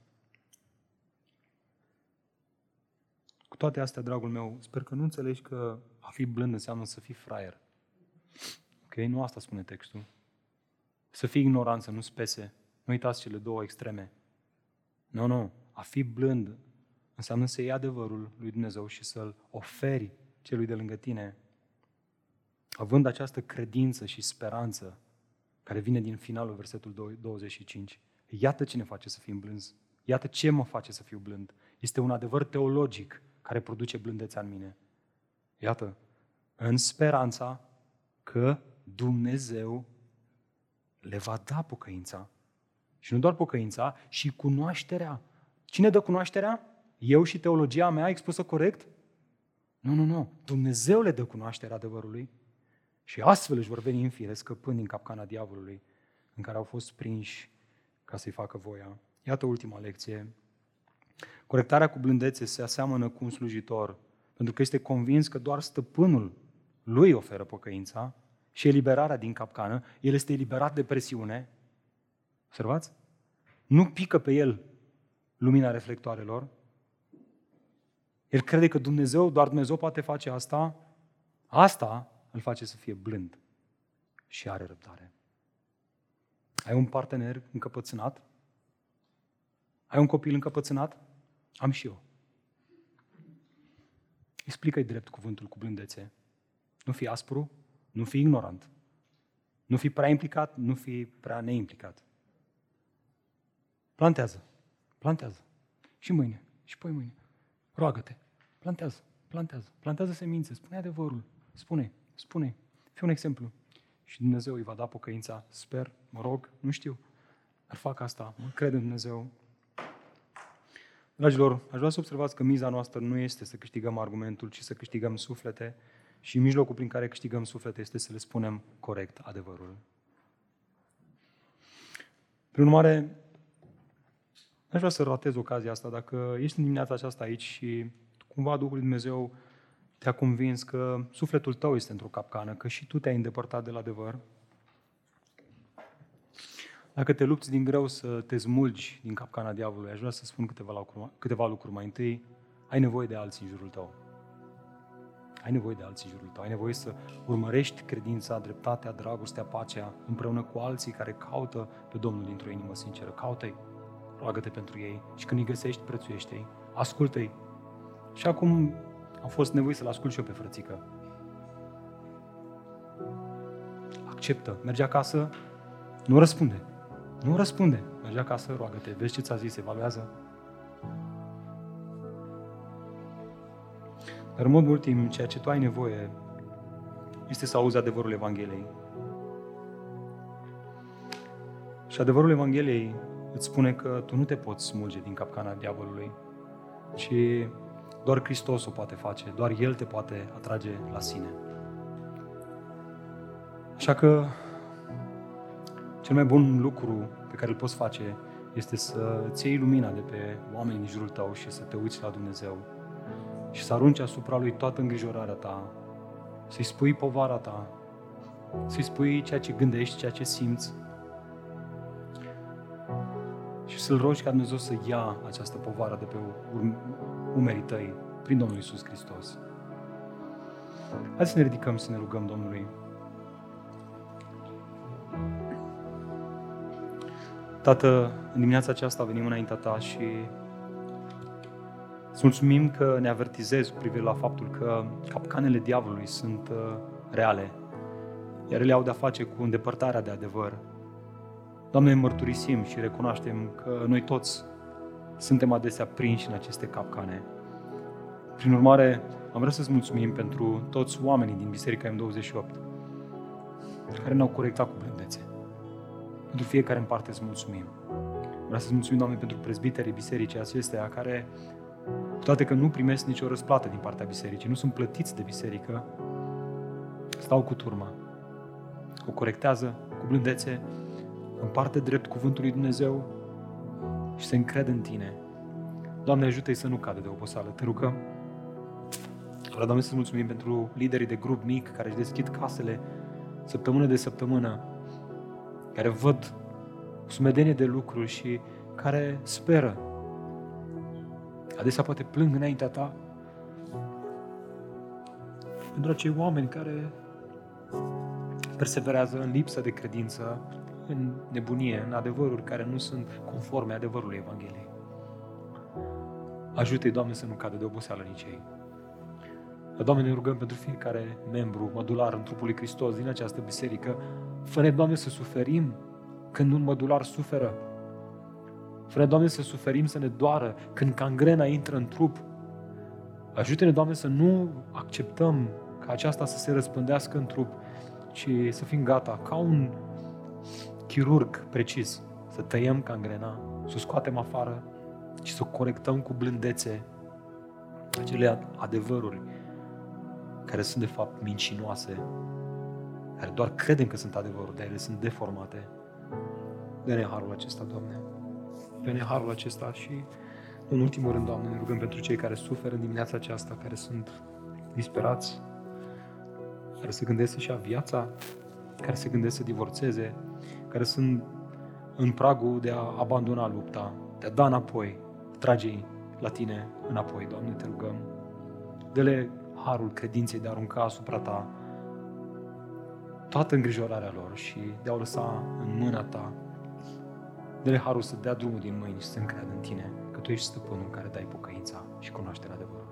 A: Toate astea, dragul meu, sper că nu înțelegi că a fi blând înseamnă să fii fraier. Ok? Nu asta spune textul. Să fii ignorant, să nu spese. Nu uitați cele două extreme. Nu, nu. A fi blând înseamnă să iei adevărul lui Dumnezeu și să-l oferi celui de lângă tine, având această credință și speranță care vine din finalul versetul 25. Iată ce ne face să fim blânzi. Iată ce mă face să fiu blând. Este un adevăr teologic care produce blândețea în mine. Iată, în speranța că Dumnezeu le va da pocăința. Și nu doar pocăința, și cunoașterea. Cine dă cunoașterea? Eu și teologia mea expusă corect? Nu, nu, nu. Dumnezeu le dă cunoașterea adevărului și astfel își vor veni în fire scăpând din capcana diavolului în care au fost prinși ca să-i facă voia. Iată ultima lecție. Corectarea cu blândețe se aseamănă cu un slujitor, pentru că este convins că doar stăpânul lui oferă pocăința și eliberarea din capcană, el este eliberat de presiune. Observați? Nu pică pe el lumina reflectoarelor. El crede că Dumnezeu, doar Dumnezeu poate face asta. Asta îl face să fie blând și are răbdare. Ai un partener încăpățânat? Ai un copil încăpățânat? Am și eu. Explică-i drept cuvântul cu blândețe. Nu fi aspru, nu fi ignorant. Nu fi prea implicat, nu fi prea neimplicat. Plantează. Plantează. Și mâine. Și poi mâine. Roagă-te. Plantează. Plantează. Plantează semințe. Spune adevărul. Spune. Spune. Fii un exemplu. Și Dumnezeu îi va da pocăința. Sper, mă rog, nu știu. Dar fac asta. Mă cred în Dumnezeu. Dragilor, aș vrea să observați că miza noastră nu este să câștigăm argumentul, ci să câștigăm suflete și mijlocul prin care câștigăm suflete este să le spunem corect adevărul. Prin urmare, aș vrea să ratez ocazia asta. Dacă ești în dimineața aceasta aici și cumva Duhul Lui Dumnezeu te-a convins că sufletul tău este într-o capcană, că și tu te-ai îndepărtat de la adevăr, dacă te lupți din greu să te smulgi din capcana diavolului, aș vrea să spun câteva lucruri, câteva lucruri. Mai întâi, ai nevoie de alții în jurul tău. Ai nevoie de alții în jurul tău. Ai nevoie să urmărești credința, dreptatea, dragostea, pacea împreună cu alții care caută pe Domnul dintr-o inimă sinceră. Caută-i, roagă-te pentru ei și când îi găsești, prețuiește-i, ascultă-i. Și acum am fost nevoie să-l ascult și eu pe frățică. Acceptă, merge acasă, nu răspunde. Nu răspunde. Merge acasă, roagă-te, vezi ce ți-a zis, evaluează. Dar în mod ultim, ceea ce tu ai nevoie este să auzi adevărul Evangheliei. Și adevărul Evangheliei îți spune că tu nu te poți smulge din capcana diavolului, ci doar Hristos o poate face, doar El te poate atrage la sine. Așa că cel mai bun lucru pe care îl poți face este să ți iei lumina de pe oamenii din jurul tău și să te uiți la Dumnezeu și să arunci asupra Lui toată îngrijorarea ta, să-i spui povara ta, să-i spui ceea ce gândești, ceea ce simți și să-L rogi ca Dumnezeu să ia această povară de pe umerii tăi prin Domnul Isus Hristos. Hai să ne ridicăm să ne rugăm Domnului. Tată, în dimineața aceasta venim înaintea Ta și îți mulțumim că ne avertizezi cu privire la faptul că capcanele diavolului sunt uh, reale, iar ele au de-a face cu îndepărtarea de adevăr. Doamne, mărturisim și recunoaștem că noi toți suntem adesea prinși în aceste capcane. Prin urmare, am vrea să-ți mulțumim pentru toți oamenii din Biserica M28 care ne-au corectat cu blândețe. Pentru fiecare în parte îți mulțumim. Vreau să-ți mulțumim, Doamne, pentru prezbiterii bisericii acestea, care, cu toate că nu primesc nicio răsplată din partea bisericii, nu sunt plătiți de biserică, stau cu turma, o corectează cu blândețe, împarte drept cuvântul lui Dumnezeu și se încrede în Tine. Doamne, ajută-i să nu cadă de oboseală. Te rugăm. Vreau, Doamne, să mulțumim pentru liderii de grup mic care își deschid casele săptămână de săptămână care văd sumedenie de lucruri și care speră. Adesea poate plâng înaintea ta pentru acei oameni care perseverează în lipsă de credință, în nebunie, în adevăruri care nu sunt conforme adevărului Evangheliei. Ajută-i, Doamne, să nu cadă de oboseală nici ei. Doamne, ne rugăm pentru fiecare membru modular în trupul lui Hristos din această biserică. Fă-ne, Doamne, să suferim când un mădular suferă. Fă-ne, Doamne, să suferim, să ne doară când cangrena intră în trup. Ajută-ne, Doamne, să nu acceptăm ca aceasta să se răspândească în trup, ci să fim gata, ca un chirurg precis, să tăiem cangrena, să o scoatem afară și să o corectăm cu blândețe acele adevăruri care sunt de fapt mincinoase, care doar credem că sunt adevărul, dar ele sunt deformate. Dă-ne harul acesta, Doamne. Dă-ne harul acesta și, în ultimul rând, Doamne, ne rugăm pentru cei care suferă în dimineața aceasta, care sunt disperați, care se gândesc să-și ia viața, care se gândesc să divorțeze, care sunt în pragul de a abandona lupta, de a da înapoi, trage la Tine înapoi, Doamne, te rugăm. Dă-le harul credinței de a arunca asupra ta toată îngrijorarea lor și de a o lăsa în mâna ta. Dă-le harul să dea drumul din mâini și să încreadă în tine, că tu ești stăpânul care dai pocăința și cunoașterea adevărului.